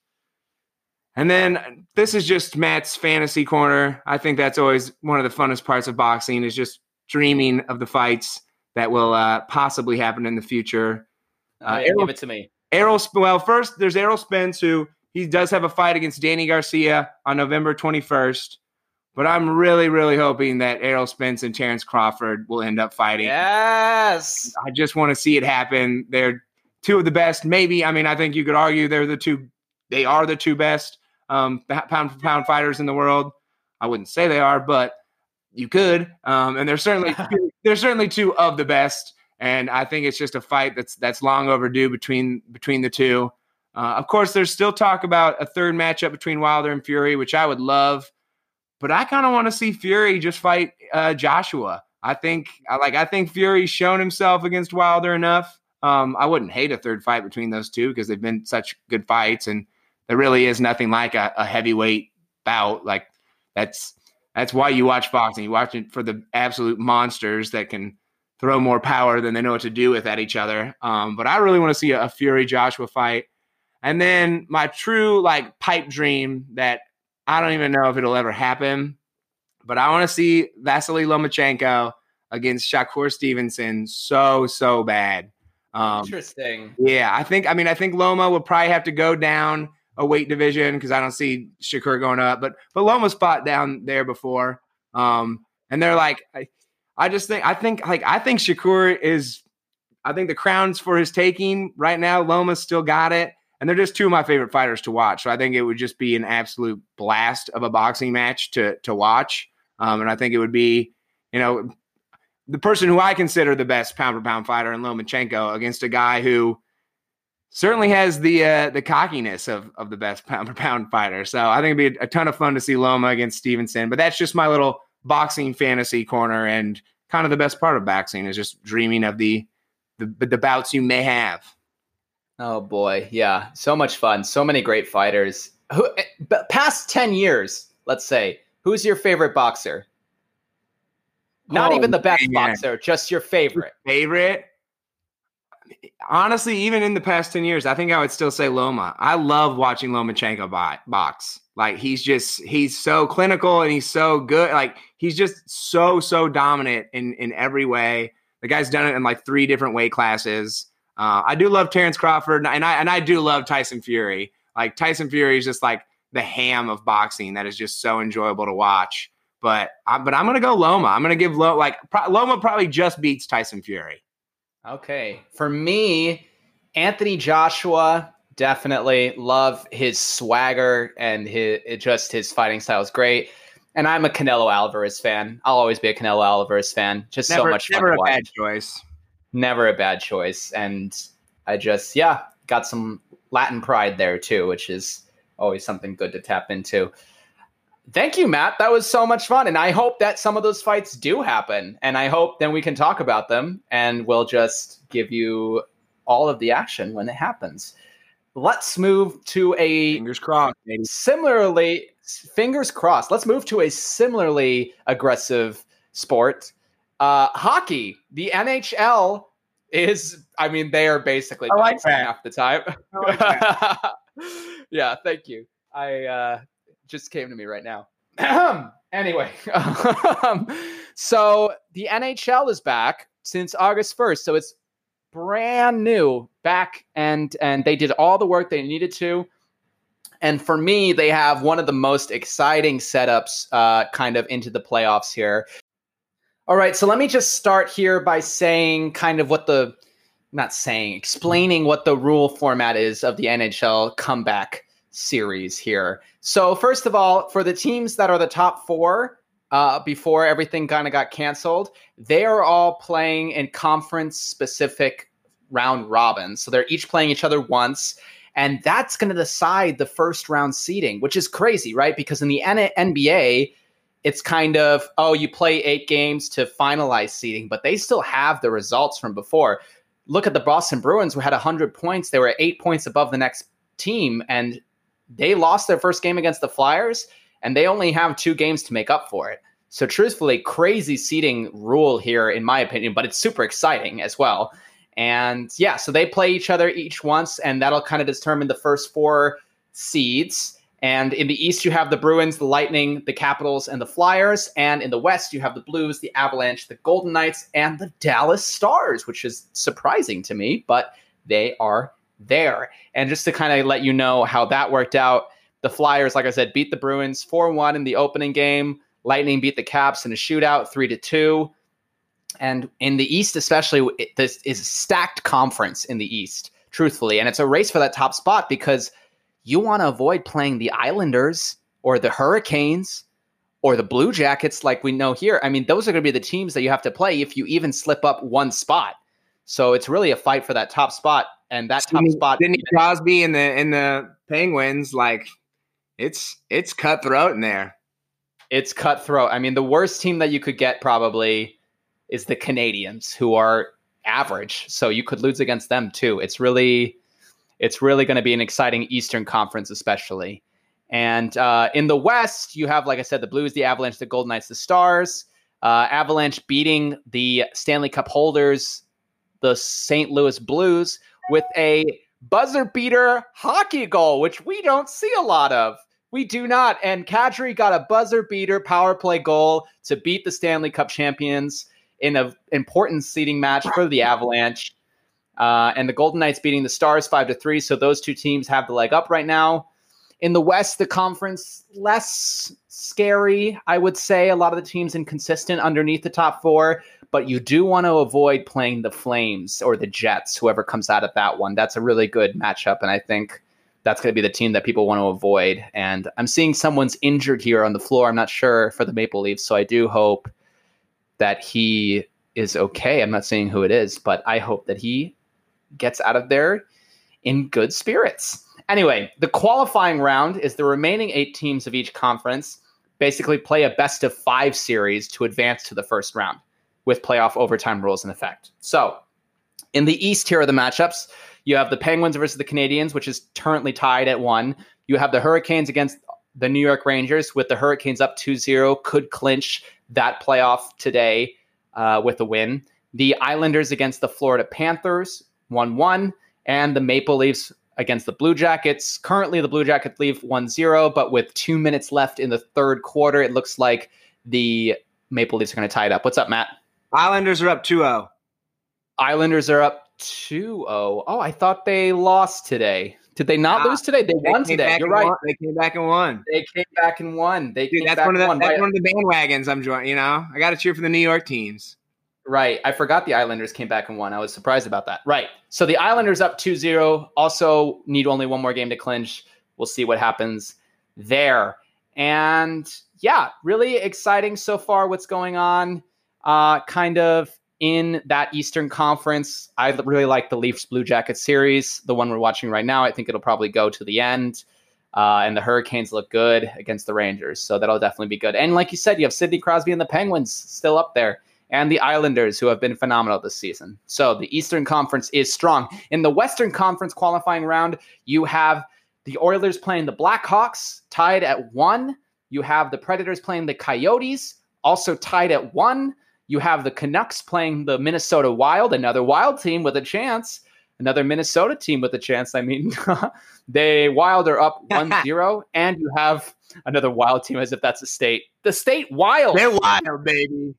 Speaker 2: And then this is just Matt's fantasy corner. I think that's always one of the funnest parts of boxing is just dreaming of the fights that will uh, possibly happen in the future.
Speaker 3: Uh, Errol, give it to me.
Speaker 2: Errol, well, first there's Errol Spence who he does have a fight against Danny Garcia on November 21st. But I'm really, really hoping that Errol Spence and Terrence Crawford will end up fighting.
Speaker 3: Yes.
Speaker 2: I just want to see it happen. They're two of the best. Maybe, I mean, I think you could argue they're the two, they are the two best um, pound for pound fighters in the world. I wouldn't say they are, but you could. Um, and they're certainly they're certainly two of the best. And I think it's just a fight that's that's long overdue between between the two. Uh, of course, there's still talk about a third matchup between Wilder and Fury, which I would love. But I kind of want to see Fury just fight uh, Joshua. I think like I think Fury's shown himself against Wilder enough. Um, I wouldn't hate a third fight between those two because they've been such good fights and there really is nothing like a, a heavyweight bout. Like that's that's why you watch boxing. You watch it for the absolute monsters that can throw more power than they know what to do with at each other. Um, but I really want to see a, a, Fury Joshua fight. And then my true like pipe dream that I don't even know if it'll ever happen, but I want to see Vasily Lomachenko against Shakur Stevenson so so bad.
Speaker 3: Um, Interesting.
Speaker 2: Yeah, I think. I mean, I think Loma would probably have to go down a weight division because I don't see Shakur going up. But but Loma's fought down there before, um, and they're like, I, I just think I think like I think Shakur is, I think the crown's for his taking right now. Loma's still got it, and they're just two of my favorite fighters to watch. So I think it would just be an absolute blast of a boxing match to to watch. Um, and I think it would be, you know, the person who I consider the best pound for pound fighter in Lomachenko against a guy who certainly has the uh, the cockiness of of the best pound for pound fighter. So I think it'd be a ton of fun to see Loma against Stevenson. But that's just my little boxing fantasy corner, and kind of the best part of boxing is just dreaming of the the, the bouts you may have.
Speaker 1: Oh boy, yeah, so much fun, so many great fighters. Who eh, past ten years, let's say, who's your favorite boxer? Not oh, even the best man. boxer, just your favorite.
Speaker 2: Favorite? Honestly, even in the past 10 years, I think I would still say Loma. I love watching Lomachenko box. Like he's just he's so clinical and he's so good. Like he's just so so dominant in in every way. The guy's done it in like three different weight classes. Uh, I do love Terrence Crawford and I and I do love Tyson Fury. Like Tyson Fury is just like the ham of boxing that is just so enjoyable to watch. But I, but I'm gonna go Loma. I'm gonna give Loma like pro- Loma probably just beats Tyson Fury.
Speaker 1: Okay. For me, Anthony Joshua, definitely love his swagger and his just his fighting style is great. And I'm a Canelo Alvarez fan. I'll always be a Canelo Alvarez fan. Just never, so much fun.
Speaker 2: Never
Speaker 1: a
Speaker 2: bad choice.
Speaker 1: Never a bad choice. And I just, yeah, got some Latin pride there too, which is always something good to tap into. Thank you, Matt. That was so much fun. And I hope that some of those fights do happen. And I hope then we can talk about them and we'll just give you all of the action when it happens. Let's move to a
Speaker 2: fingers crossed.
Speaker 1: Maybe. Similarly, fingers crossed. Let's move to a similarly aggressive sport. Uh, hockey. The NHL is, I mean, they are basically
Speaker 2: I like
Speaker 1: half the time. Like yeah, thank you. I uh, just came to me right now. anyway, so the NHL is back since August 1st. So it's brand new back and and they did all the work they needed to. And for me, they have one of the most exciting setups uh, kind of into the playoffs here. All right, so let me just start here by saying kind of what the not saying, explaining what the rule format is of the NHL comeback series here. So, first of all, for the teams that are the top four, uh, before everything kind of got canceled, they are all playing in conference specific round robins. So they're each playing each other once. And that's going to decide the first round seeding, which is crazy, right? Because in the N- NBA, it's kind of, oh, you play eight games to finalize seeding, but they still have the results from before. Look at the Boston Bruins who had 100 points. They were eight points above the next team. And they lost their first game against the Flyers, and they only have two games to make up for it. So, truthfully, crazy seeding rule here, in my opinion, but it's super exciting as well. And yeah, so they play each other each once, and that'll kind of determine the first four seeds. And in the East, you have the Bruins, the Lightning, the Capitals, and the Flyers. And in the West, you have the Blues, the Avalanche, the Golden Knights, and the Dallas Stars, which is surprising to me, but they are there. And just to kind of let you know how that worked out, the Flyers, like I said, beat the Bruins 4 1 in the opening game. Lightning beat the Caps in a shootout 3 to 2. And in the East, especially, it, this is a stacked conference in the East, truthfully. And it's a race for that top spot because you want to avoid playing the Islanders or the Hurricanes or the Blue Jackets, like we know here. I mean, those are going to be the teams that you have to play if you even slip up one spot. So it's really a fight for that top spot and that top spot.
Speaker 2: Sidney Crosby and the in the Penguins, like it's it's cutthroat in there.
Speaker 1: It's cutthroat. I mean, the worst team that you could get probably is the Canadiens, who are average. So you could lose against them too. It's really, it's really going to be an exciting Eastern Conference, especially. And uh, in the West, you have, like I said, the Blues, the Avalanche, the Golden Knights, the Stars. Uh, Avalanche beating the Stanley Cup holders, the St. Louis Blues with a buzzer beater hockey goal, which we don't see a lot of. We do not. And Kadri got a buzzer beater power play goal to beat the Stanley Cup champions in an important seeding match for the Avalanche. Uh, and the Golden Knights beating the Stars five to three. So those two teams have the leg up right now. In the West, the conference less scary, I would say. A lot of the teams inconsistent underneath the top four but you do want to avoid playing the Flames or the Jets, whoever comes out of that one. That's a really good matchup, and I think that's going to be the team that people want to avoid. And I'm seeing someone's injured here on the floor. I'm not sure for the Maple Leafs, so I do hope that he is okay. I'm not saying who it is, but I hope that he gets out of there in good spirits. Anyway, the qualifying round is the remaining eight teams of each conference basically play a best of five series to advance to the first round with playoff overtime rules in effect. So, in the East, here are the matchups. You have the Penguins versus the Canadiens, which is currently tied at one. You have the Hurricanes against the New York Rangers, with the Hurricanes up 2 0, could clinch that playoff today uh, with a win. The Islanders against the Florida Panthers, 1 1. And the Maple Leafs against the Blue Jackets. Currently, the Blue Jackets leave 1 0, but with two minutes left in the third quarter, it looks like the Maple Leafs are going to tie it up. What's up, Matt?
Speaker 2: Islanders are up 2 0.
Speaker 1: Islanders are up 2 0. Oh, I thought they lost today. Did they not lose today? They,
Speaker 2: They
Speaker 1: won today. You're right.
Speaker 2: won. They came back and won.
Speaker 1: They came back and won. They
Speaker 2: Dude,
Speaker 1: came
Speaker 2: that's
Speaker 1: back
Speaker 2: one of the
Speaker 1: and won.
Speaker 2: that's one of the bandwagons I'm joining. You know, I got to cheer for the New York teams.
Speaker 1: Right. I forgot the Islanders came back and won. I was surprised about that. Right. So the Islanders up 2 0. Also need only one more game to clinch. We'll see what happens there. And yeah, really exciting so far what's going on. Uh, kind of in that Eastern Conference. I really like the Leafs Blue Jackets series, the one we're watching right now. I think it'll probably go to the end. Uh, and the Hurricanes look good against the Rangers. So that'll definitely be good. And like you said, you have Sidney Crosby and the Penguins still up there and the Islanders, who have been phenomenal this season. So the Eastern Conference is strong. In the Western Conference qualifying round, you have the Oilers playing the Blackhawks, tied at one. You have the Predators playing the Coyotes, also tied at one. You have the Canucks playing the Minnesota Wild, another Wild team with a chance. Another Minnesota team with a chance. I mean, they Wild are up 1 0. And you have another Wild team as if that's a state. The state Wild.
Speaker 2: They're wild, baby.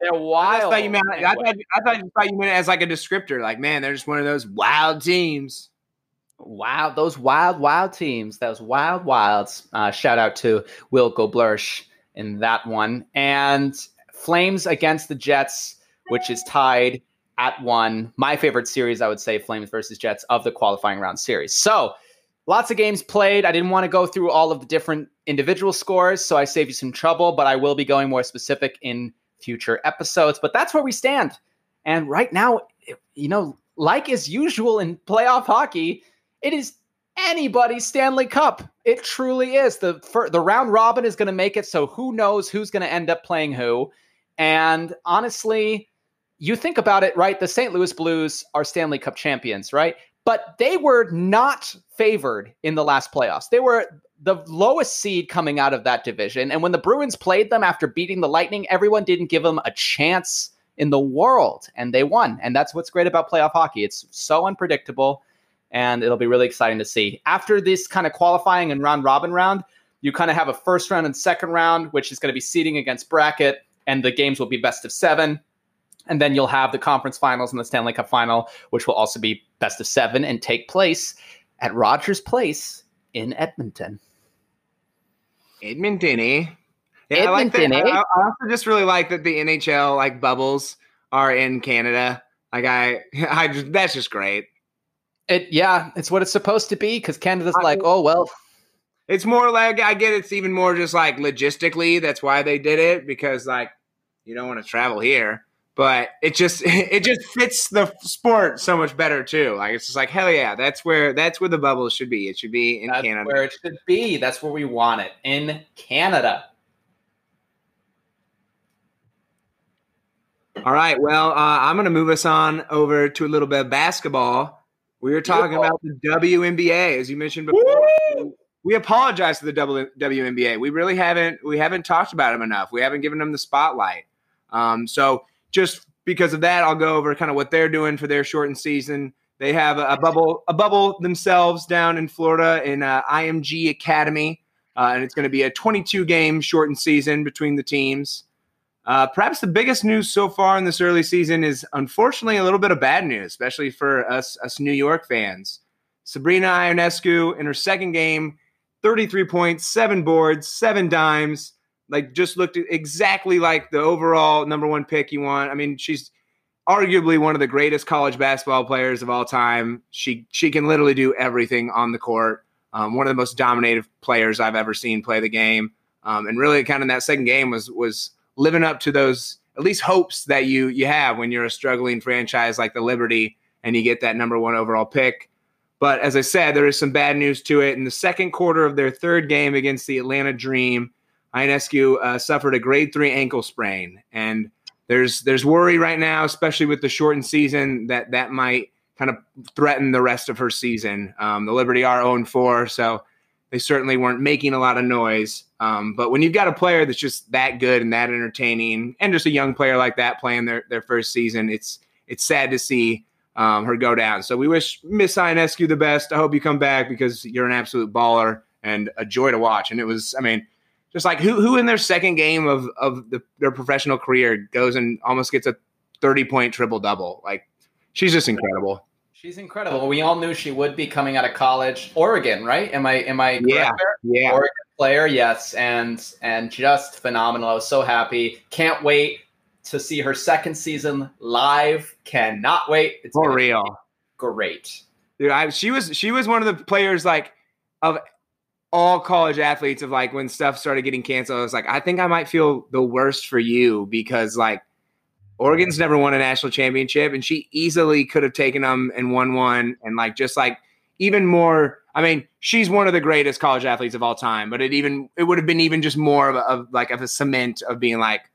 Speaker 1: They're wild.
Speaker 2: I thought you meant. I thought, I thought you thought you meant it as like a descriptor. Like, man, they're just one of those wild teams.
Speaker 1: Wow, those wild, wild teams. Those wild, wilds. Uh, shout out to Wilco Blursch in that one. And Flames against the Jets, which is tied at one. My favorite series, I would say, Flames versus Jets of the qualifying round series. So lots of games played. I didn't want to go through all of the different individual scores, so I saved you some trouble, but I will be going more specific in future episodes. But that's where we stand. And right now, you know, like is usual in playoff hockey, it is anybody's Stanley Cup. It truly is. The fir- the round robin is going to make it so who knows who's going to end up playing who. And honestly, you think about it, right? The St. Louis Blues are Stanley Cup champions, right? But they were not favored in the last playoffs. They were the lowest seed coming out of that division. And when the Bruins played them after beating the Lightning, everyone didn't give them a chance in the world, and they won. And that's what's great about playoff hockey. It's so unpredictable, and it'll be really exciting to see. After this kind of qualifying and round robin round, you kind of have a first round and second round, which is going to be seeding against bracket, and the games will be best of seven. And then you'll have the conference finals and the Stanley Cup final, which will also be best of seven and take place at Rogers Place in Edmonton.
Speaker 2: Edmonton? Yeah, I like that. I, I also just really like that the NHL like bubbles are in Canada. Like I, I just that's just great.
Speaker 1: It yeah, it's what it's supposed to be because Canada's
Speaker 2: I
Speaker 1: like, oh well,
Speaker 2: It's more like I get it's even more just like logistically. That's why they did it because like you don't want to travel here, but it just it just fits the sport so much better too. Like it's just like hell yeah, that's where that's where the bubble should be. It should be in
Speaker 1: that's
Speaker 2: Canada.
Speaker 1: where it should be. That's where we want it in Canada.
Speaker 2: All right. Well, uh, I'm going to move us on over to a little bit of basketball. We were talking
Speaker 1: Beautiful.
Speaker 2: about the WNBA, as you mentioned before. We apologize to the WNBA. We really haven't we haven't talked about them enough. We haven't given them the spotlight. Um, so just because of that, I'll go over kind of what they're doing for their shortened season. They have a, a bubble a bubble themselves down in Florida in uh, IMG Academy, uh, and it's going to be a 22 game shortened season between the teams. Uh, perhaps the biggest news so far in this early season is unfortunately a little bit of bad news, especially for us us New York fans. Sabrina Ionescu in her second game, 33 points, seven boards, seven dimes. Like just looked exactly like the overall number one pick you want. I mean, she's arguably one of the greatest college basketball players of all time. She she can literally do everything on the court. Um, one of the most dominated players I've ever seen play the game. Um, and really, kind of that second game was was living up to those at least hopes that you you have when you're a struggling franchise like the Liberty and you get that number one overall pick. But as I said, there is some bad news to it. In the second quarter of their third game against the Atlanta Dream, Ionescu uh, suffered a grade three ankle sprain, and there's there's worry right now, especially with the shortened season, that that might kind of threaten the rest of her season. Um, the Liberty are 0 4, so they certainly weren't making a lot of noise. Um, but when you've got a player that's just that good and that entertaining, and just a young player like that playing their, their first season, it's it's sad to see um, her go down. So we wish Miss Ionescu the best. I hope you come back because you're an absolute baller and a joy to watch. And it was, I mean, just like who who in their second game of of the, their professional career goes and almost gets a 30 point triple double. Like she's just incredible.
Speaker 1: She's incredible. We all knew she would be coming out of college, Oregon, right? Am I am I
Speaker 2: yeah yeah
Speaker 1: Oregon player? Yes, and and just phenomenal. I was so happy. Can't wait to see her second season live. Cannot wait.
Speaker 2: It's for real.
Speaker 1: Great.
Speaker 2: Dude, I, she was she was one of the players like of all college athletes of like when stuff started getting canceled. I was like, I think I might feel the worst for you because like Oregon's never won a national championship, and she easily could have taken them and won one, and like just like even more. I mean, she's one of the greatest college athletes of all time, but it even it would have been even just more of, a, of like of a cement of being like,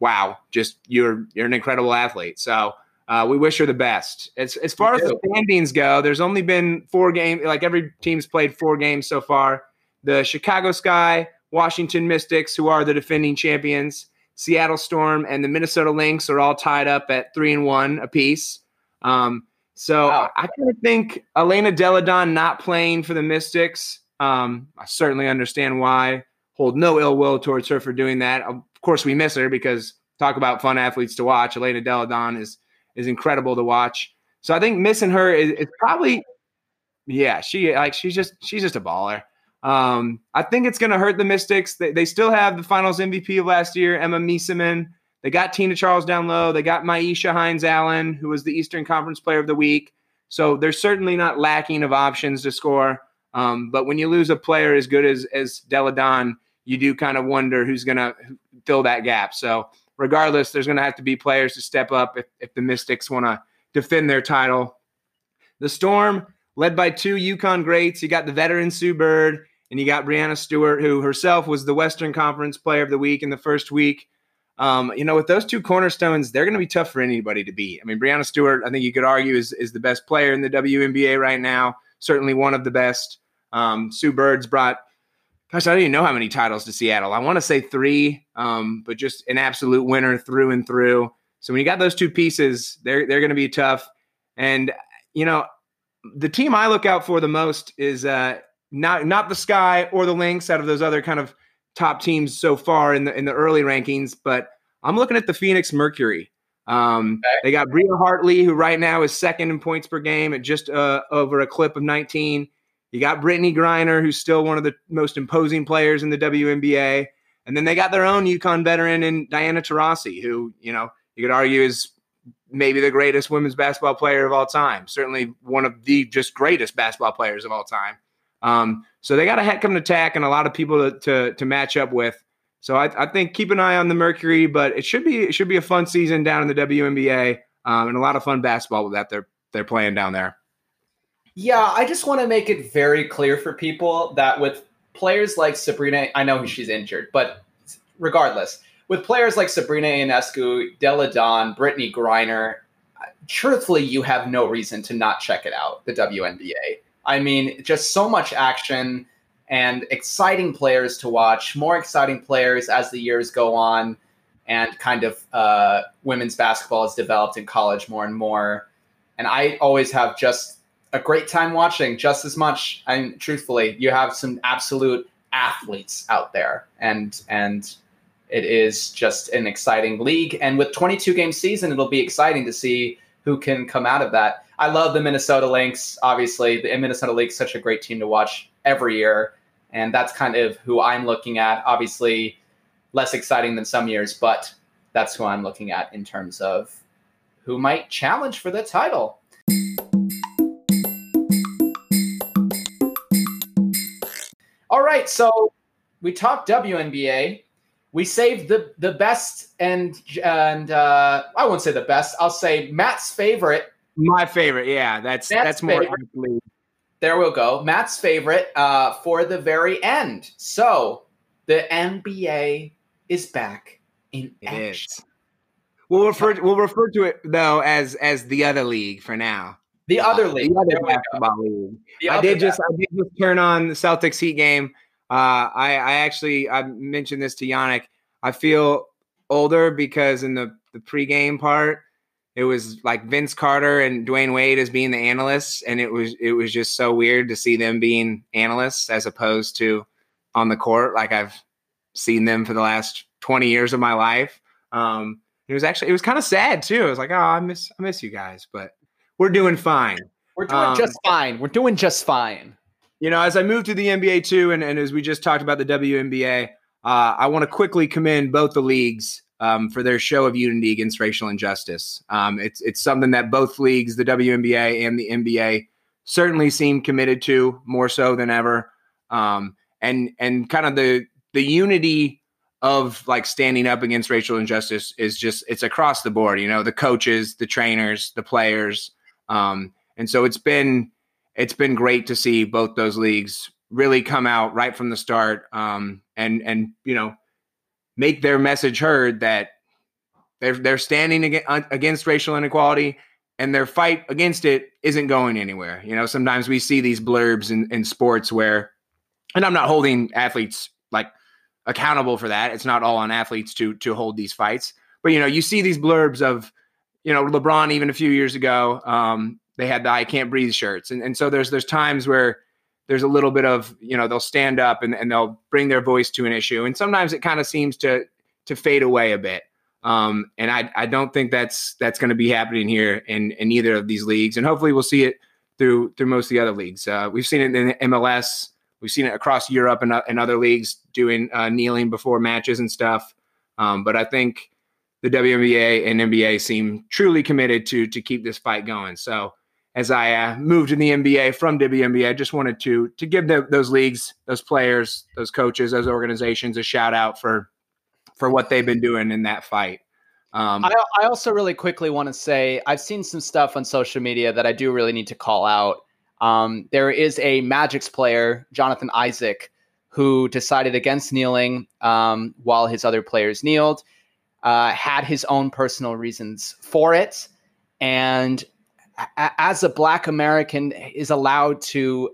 Speaker 2: wow, just you're you're an incredible athlete. So uh, we wish her the best. As as far as the standings go, there's only been four games. Like every team's played four games so far. The Chicago Sky, Washington Mystics, who are the defending champions Seattle Storm and the Minnesota Lynx are all tied up at three and one apiece. Um, so wow. I, I kind of think Elena Delle Donne not playing for the Mystics. Um, I certainly understand why. Hold no ill will towards her for doing that. Of course, we miss her because talk about fun athletes to watch. Elena Delle Donne is is incredible to watch. So I think missing her is, is probably, yeah, she like she's just she's just a baller. Um, I think it's going to hurt the Mystics. They, they still have the finals MVP of last year, Emma Meesseman. They got Tina Charles down low. They got Myisha Hines Allen, who was the Eastern Conference Player of the Week. So they're certainly not lacking of options to score. Um, but when you lose a player as good as as Delle Donne, you do kind of wonder who's going to fill that gap. So regardless, there's going to have to be players to step up if, if the Mystics want to defend their title. The Storm, led by two UConn greats, you got the veteran Sue Bird and you got Breanna Stewart, who herself was the Western Conference Player of the Week in the first week. Um, you know, with those two cornerstones, they're going to be tough for anybody to beat. I mean, Breanna Stewart, I think you could argue is is the best player in the WNBA right now. Certainly one of the best. Um, Sue Bird's brought, gosh, I don't even know how many titles to Seattle. I want to say three, um, but just an absolute winner through and through. So when you got those two pieces, they're they're going to be tough. And you know, the team I look out for the most is uh, not not the Sky or the Lynx out of those other kind of top teams so far in the in the early rankings, but I'm looking at the Phoenix Mercury. Um, okay. They got Bria Hartley, who right now is second in points per game at just uh, over a clip of 19. You got Brittney Griner, who's still one of the most imposing players in the WNBA. And then they got their own UConn veteran in Diana Taurasi, who, you know, you could argue is maybe the greatest women's basketball player of all time. Certainly one of the just greatest basketball players of all time. Um, so they got a heck of an attack and a lot of people to to, to match up with. So I, I, think keep an eye on the Mercury, but it should be it should be a fun season down in the WNBA um, and a lot of fun basketball that they're they're playing down there.
Speaker 1: Yeah, I just want to make it very clear for people that with players like Sabrina, I know she's injured, but regardless, with players like Sabrina Ionescu, Delle Donne, Brittney Griner, truthfully, you have no reason to not check it out, the WNBA. I mean, just so much action and exciting players to watch, more exciting players as the years go on, and kind of uh, women's basketball has developed in college more and more. And I always have just a great time watching just as much. And truthfully, you have some absolute athletes out there, and and it is just an exciting league. And with 22 game season, it'll be exciting to see who can come out of that. I love the Minnesota Lynx. Obviously, the Minnesota Lynx such a great team to watch every year, and that's kind of who I'm looking at. Obviously, less exciting than some years, but that's who I'm looking at in terms of who might challenge for the title. All right, so we talked WNBA. We saved the the best and and uh, I won't say the best. I'll say Matt's favorite.
Speaker 2: My favorite, yeah. That's
Speaker 1: Matt's
Speaker 2: that's more
Speaker 1: favorite. There we'll go. Matt's favorite uh, for the very end. So the NBA is back in
Speaker 2: It
Speaker 1: action.
Speaker 2: is. We'll refer we'll refer to it though as as the other league for now.
Speaker 1: The other league.
Speaker 2: the other basketball league.
Speaker 1: The
Speaker 2: I did just I did just turn on the Celtics Heat game. Uh, I I actually I mentioned this to Yannick. I feel older because in the the pregame part, it was like Vince Carter and Dwyane Wade as being the analysts, and it was it was just so weird to see them being analysts as opposed to on the court like I've seen them for the last twenty years of my life. Um, it was actually it was kind of sad too. I was like, oh, I miss I miss you guys, but we're doing fine.
Speaker 1: We're doing
Speaker 2: um,
Speaker 1: just fine. We're doing just fine.
Speaker 2: You know, as I move to the NBA too, and, and as we just talked about the WNBA, uh, I want to quickly commend both the leagues um, for their show of unity against racial injustice. Um, it's it's something that both leagues, the WNBA and the NBA, certainly seem committed to more so than ever. Um, and and kind of the the unity of like standing up against racial injustice is just it's across the board. You know, the coaches, the trainers, the players, um, and so it's been it's been great to see both those leagues really come out right from the start um, and and you know make their message heard that they're they're standing against racial inequality and their fight against it isn't going anywhere. You know, sometimes we see these blurbs in, in sports where, and I'm not holding athletes like accountable for that. It's not all on athletes to to hold these fights, but you know, you see these blurbs of, you know, LeBron even a few years ago. Um, they had the I can't breathe shirts. And, and so there's there's times where there's a little bit of, you know, they'll stand up and, and they'll bring their voice to an issue. And sometimes it kind of seems to to fade away a bit. Um, and I, I don't think that's that's going to be happening here in, in either of these leagues. And hopefully we'll see it through through most of the other leagues. Uh, we've seen it in MLS. We've seen it across Europe and, and other leagues doing uh, kneeling before matches and stuff. Um, but I think the WNBA and NBA seem truly committed to to keep this fight going. So as I uh, moved to the NBA from WNBA, I just wanted to to give the, those leagues, those players, those coaches, those organizations a shout out for for what they've been doing in that fight. Um,
Speaker 1: I, I also really quickly want to say I've seen some stuff on social media that I do really need to call out. Um, there is a Magic's player, Jonathan Isaac, who decided against kneeling um, while his other players kneeled, uh, had his own personal reasons for it, and a- as a Black American is allowed to,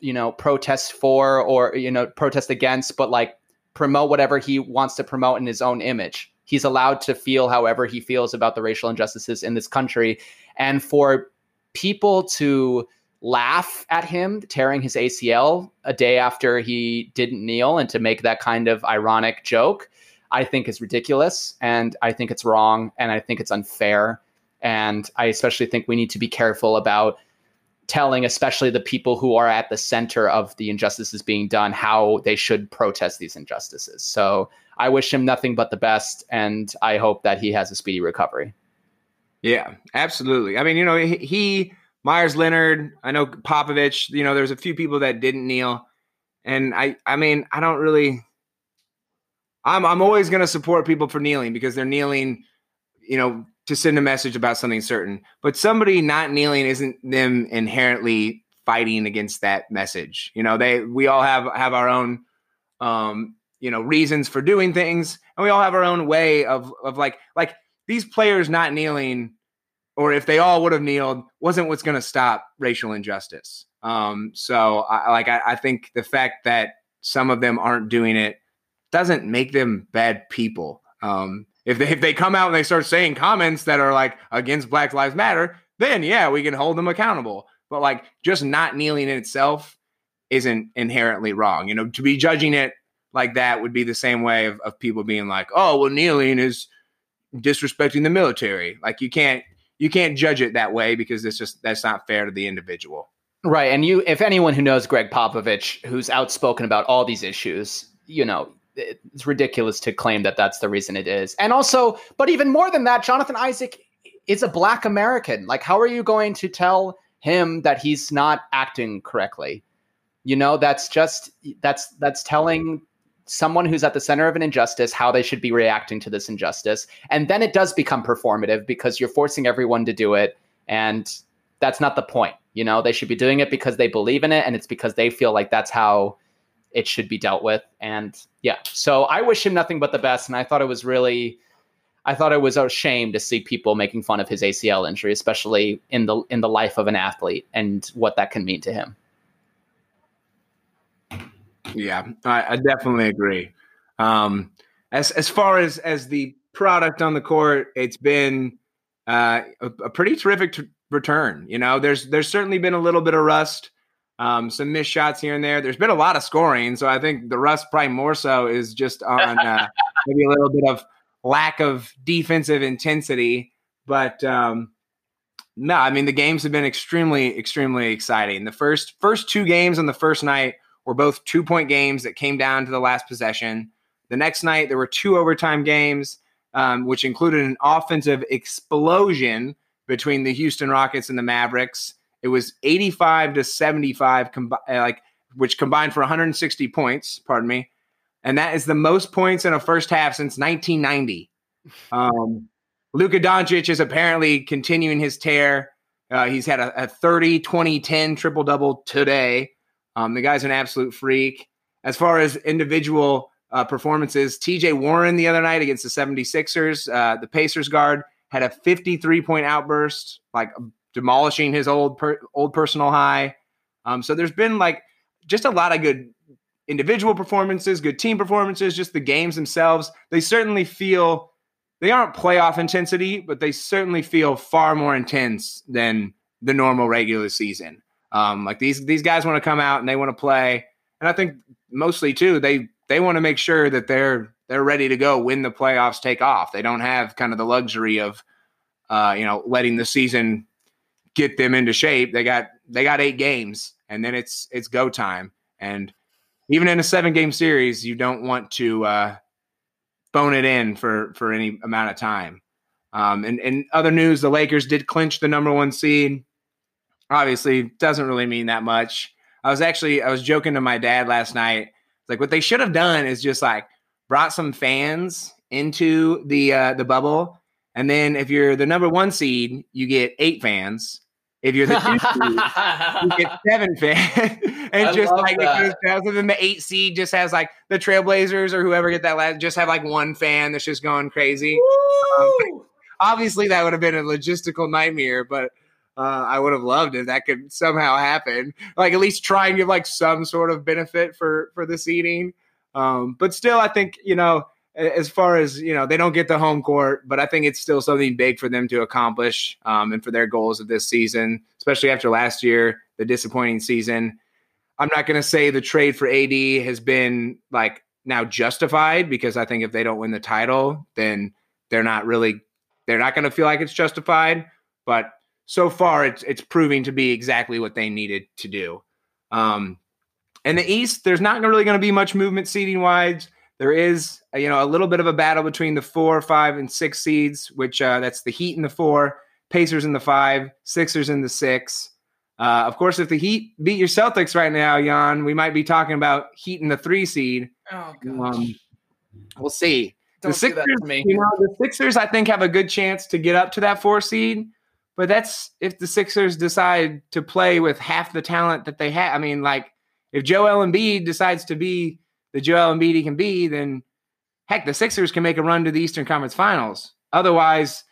Speaker 1: you know, protest for or you know protest against, but like promote whatever he wants to promote in his own image. He's allowed to feel however he feels about the racial injustices in this country. And for people to laugh at him tearing his ACL a day after he didn't kneel and to make that kind of ironic joke, I think is ridiculous. And I think it's wrong. And I think it's unfair. And I especially think we need to be careful about telling especially the people who are at the center of the injustices being done how they should protest these injustices. So I wish him nothing but the best, and I hope that he has a speedy recovery.
Speaker 2: Yeah, absolutely. I mean, you know, he, Meyers Leonard, I know Popovich, you know, there's a few people that didn't kneel. And I I mean, I don't really I'm I'm always going to support people for kneeling because they're kneeling, you know, to send a message about something certain. But somebody not kneeling isn't them inherently fighting against that message. You know, they we all have have our own um, you know, reasons for doing things and we all have our own way of of like like these players not kneeling or if they all would have kneeled wasn't what's going to stop racial injustice. Um, so I like I, I think the fact that some of them aren't doing it doesn't make them bad people. Um, if they if they come out and they start saying comments that are like against Black Lives Matter, then yeah, we can hold them accountable. But like just not kneeling in itself isn't inherently wrong. You know, to be judging it like that would be the same way of, of people being like, oh, well, kneeling is disrespecting the military. Like you can't you can't judge it that way because it's just that's not fair to the individual.
Speaker 1: Right. And you if anyone who knows Gregg Popovich, who's outspoken about all these issues, you know, it's ridiculous to claim that that's the reason it is. And also, but even more than that, Jonathan Isaac is a black American. Like, how are you going to tell him that he's not acting correctly? You know, that's just that's that's telling someone who's at the center of an injustice how they should be reacting to this injustice. And then it does become performative because you're forcing everyone to do it. And that's not the point. You know, they should be doing it because they believe in it and it's because they feel like that's how it should be dealt with. And yeah, so I wish him nothing but the best. And I thought it was really, I thought it was a shame to see people making fun of his ACL injury, especially in the in the life of an athlete and what that can mean to him.
Speaker 2: Yeah, I, I definitely agree. Um, as as far as as the product on the court, it's been uh, a, a, pretty terrific t- return. You know, there's there's certainly been a little bit of rust, um, some missed shots here and there. There's been a lot of scoring, so I think the rust probably more so is just on uh, maybe a little bit of lack of defensive intensity. But um, no, I mean the games have been extremely extremely exciting. The first first two games on the first night were both two point games that came down to the last possession. The next night, there were two overtime games, um, which included an offensive explosion between the Houston Rockets and the Mavericks. It was 85 to 75, com- uh, like which combined for 160 points. Pardon me, and that is the most points in a first half since 1990. Um, Luka Doncic is apparently continuing his tear. Uh, he's had a, a 30, 20, 10 triple double today. Um, the guy's an absolute freak. As far as individual uh, performances, TJ Warren the other night against the 76ers, uh, the Pacers guard had a 53 point outburst, like demolishing his old per- old personal high. Um, so there's been like just a lot of good individual performances, good team performances, just the games themselves. They certainly feel they aren't playoff intensity, but they certainly feel far more intense than the normal regular season. Um, like these these guys want to come out and they want to play, and I think mostly too they they want to make sure that they're they're ready to go when the playoffs take off. They don't have kind of the luxury of uh, you know letting the season get them into shape. They got they got eight games, and then it's it's go time. And even in a seven game series, you don't want to uh, bone it in for for any amount of time. Um, and in other news, the Lakers did clinch the number one seed obviously doesn't really mean that much. I was actually I was joking to my dad last night. Like what they should have done is just like brought some fans into the uh, the bubble, and then if you're the number one seed, you get eight fans. If you're the two seed, you get seven fans, and I just like that. other than the eight seed, just has like the Trailblazers or whoever get that last, just have like one fan that's just going crazy. Um, obviously, that would have been a logistical nightmare, but uh, I would have loved if that could somehow happen. Like at least try and give like some sort of benefit for for the seating. Um, but still, I think you know as far as you know they don't get the home court, but I think it's still something big for them to accomplish um, and for their goals of this season, especially after last year, the disappointing season. I'm not going to say the trade for AD has been like now justified because I think if they don't win the title, then they're not really they're not going to feel like it's justified. But so far it's it's proving to be exactly what they needed to do. Um, in the East, there's not really going to be much movement seeding wise. There is, uh, you know, a little bit of a battle between the four, five, and six seeds, which uh, that's the Heat in the four, Pacers in the five, Sixers in the six. Uh, of course, if the Heat beat your Celtics right now, Jan, we might be talking about Heat in the three seed.
Speaker 1: Oh, gosh. Um,
Speaker 2: we'll see.
Speaker 1: Don't the Sixers,
Speaker 2: You know, the Sixers, I think, have a good chance to get up to that four seed. But that's if the Sixers decide to play with half the talent that they have. I mean, like if Joel Embiid decides to be the Joel Embiid he can be, then heck, the Sixers can make a run to the Eastern Conference Finals. Otherwise,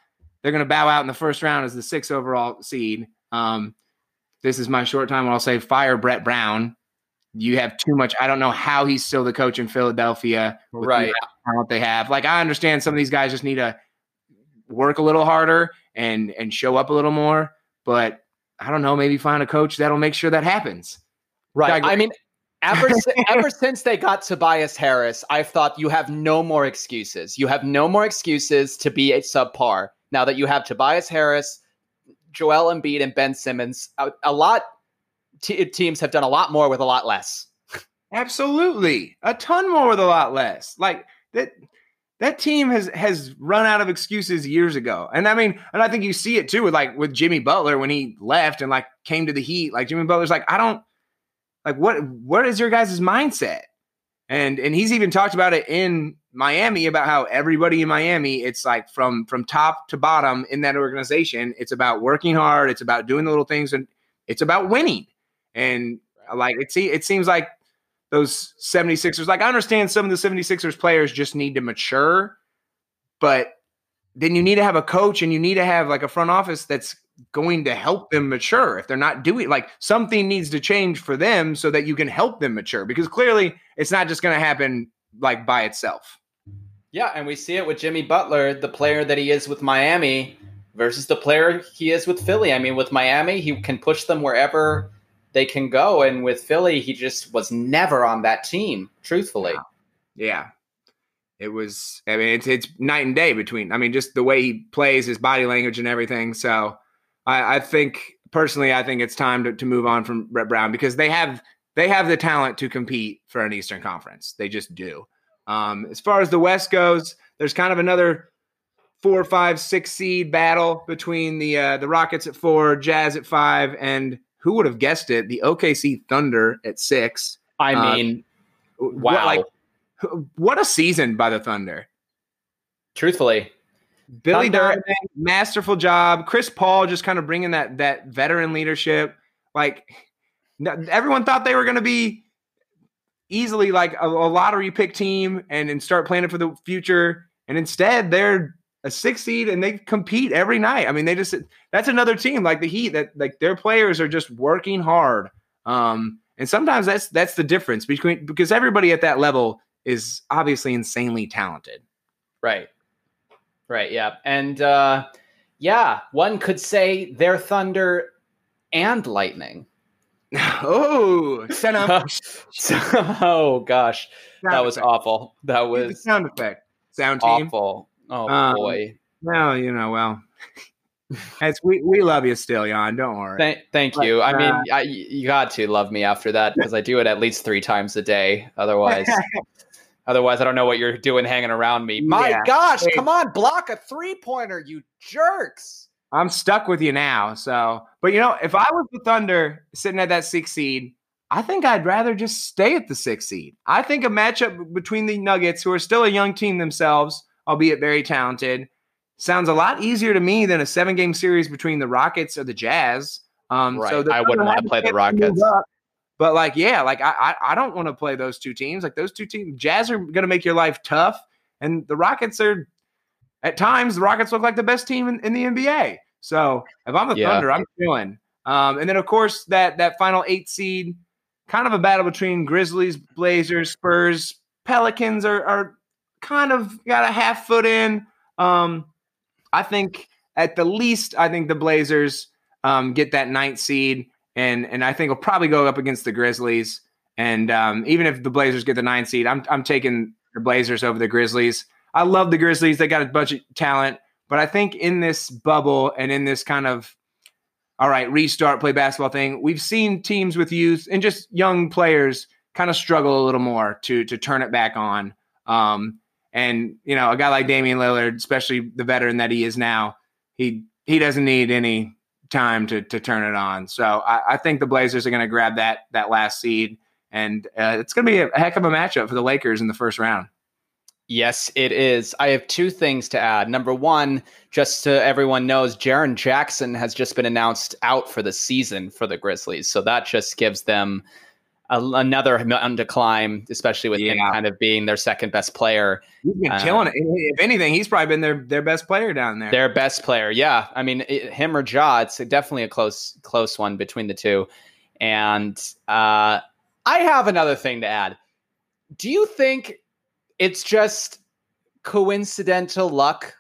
Speaker 2: they're going to bow out in the first round as the sixth overall seed. Um, this is my short time. I'll say fire Brett Brown. You have too much. I don't know how he's still the coach in Philadelphia.
Speaker 1: right.
Speaker 2: The talent they have. Like I understand some of these guys just need to work a little harder and and show up a little more. But I don't know, maybe find a coach that'll make sure that happens.
Speaker 1: Right. I mean, ever ever since they got Tobias Harris, I've thought you have no more excuses. You have no more excuses to be a subpar. Now that you have Tobias Harris, Joel Embiid, and Ben Simmons, a, a lot t- teams have done a lot more with a lot less.
Speaker 2: Absolutely, a ton more with a lot less. Like that that team has has run out of excuses years ago. And I mean, and I think you see it too with like with Jimmy Butler when he left and like came to the Heat. Like Jimmy Butler's like, I don't like what what is your guys' mindset? And and he's even talked about it in Miami about how everybody in Miami, it's like from from top to bottom in that organization, it's about working hard, it's about doing the little things, and it's about winning. And like it, see, it seems like those 76ers. Like I understand some of the 76ers players just need to mature, but then you need to have a coach and you need to have like a front office that's going to help them mature if they're not doing like something needs to change for them so that you can help them mature because clearly it's not just going to happen like by itself.
Speaker 1: Yeah, and we see it with Jimmy Butler, the player that he is with Miami versus the player he is with Philly. I mean, with Miami, he can push them wherever they can go. And with Philly, he just was never on that team, truthfully.
Speaker 2: Yeah. It was, I mean, it's, it's night and day between, I mean, just the way he plays, his body language and everything. So I, I think personally, I think it's time to, to move on from Brett Brown because they have, they have the talent to compete for an Eastern Conference. They just do. Um, as far as the West goes, there's kind of another four, five, six seed battle between the uh, the Rockets at four, Jazz at five, and who would have guessed it? The OKC Thunder at six.
Speaker 1: I uh, mean, wow. What, like,
Speaker 2: what a season by the Thunder.
Speaker 1: Truthfully.
Speaker 2: Billy Thunder. masterful job. Chris Paul just kind of bringing that that veteran leadership. Like everyone thought they were going to be easily like a, a, lottery pick team and, and start planning for the future. And instead, they're a six seed and they compete every night. I mean, they just that's another team like the Heat that like their players are just working hard. Um, and sometimes that's that's the difference between because everybody at that level is obviously insanely talented.
Speaker 1: Right. Right. Yeah. And uh, yeah, one could say they're thunder and lightning.
Speaker 2: oh, send up.
Speaker 1: oh gosh, sound that was effect. awful. That was
Speaker 2: sound effect. Sound team.
Speaker 1: Awful. Oh um, boy.
Speaker 2: Well, you know, well, as we we love you still, Jan. Don't worry.
Speaker 1: Thank, thank but, you. I uh, mean, I, you got to love me after that because I do it at least three times a day. Otherwise, otherwise, I don't know what you're doing hanging around me. My yeah. gosh, hey. come on, block a three pointer, you jerks.
Speaker 2: I'm stuck with you now. So, but you know, if I was the Thunder sitting at that six seed, I think I'd rather just stay at the six seed. I think a matchup between the Nuggets, who are still a young team themselves, albeit very talented. Sounds a lot easier to me than a seven game series between the Rockets or the Jazz.
Speaker 1: Um, right. So I wouldn't want to play the Rockets. Up,
Speaker 2: but like, yeah, like I, I, I don't want to play those two teams. Like those two teams, Jazz are going to make your life tough, and the Rockets are. At times, the Rockets look like the best team in, in the NBA. So if I'm the yeah. Thunder, I'm feeling. Um, and then of course that that final eight seed, kind of a battle between Grizzlies, Blazers, Spurs, Pelicans are, are kind of got a half foot in. Um, I think at the least, I think the Blazers um, get that ninth seed, and and I think will probably go up against the Grizzlies. And um, even if the Blazers get the ninth seed, I'm I'm taking the Blazers over the Grizzlies. I love the Grizzlies; they got a bunch of talent, but I think in this bubble and in this kind of all right restart play basketball thing, we've seen teams with youth and just young players kind of struggle a little more to to turn it back on. Um, and you know, a guy like Damian Lillard, especially the veteran that he is now, he he doesn't need any time to to turn it on. So I, I think the Blazers are going to grab that that last seed, and uh, it's going to be a, heck of a matchup for the Lakers in the first round.
Speaker 1: Yes, it is. I have two things to add. Number one, just so everyone knows, Jaren Jackson has just been announced out for the season for the Grizzlies. So that just gives them a, another mountain to climb, especially with yeah. him kind of being their second best player.
Speaker 2: He's been um, killing it. If anything, he's probably been their their best player down there.
Speaker 1: Their best player, yeah. I mean, it, him or Ja, it's definitely a close close one between the two. And uh, I have another thing to add. Do you think it's just coincidental luck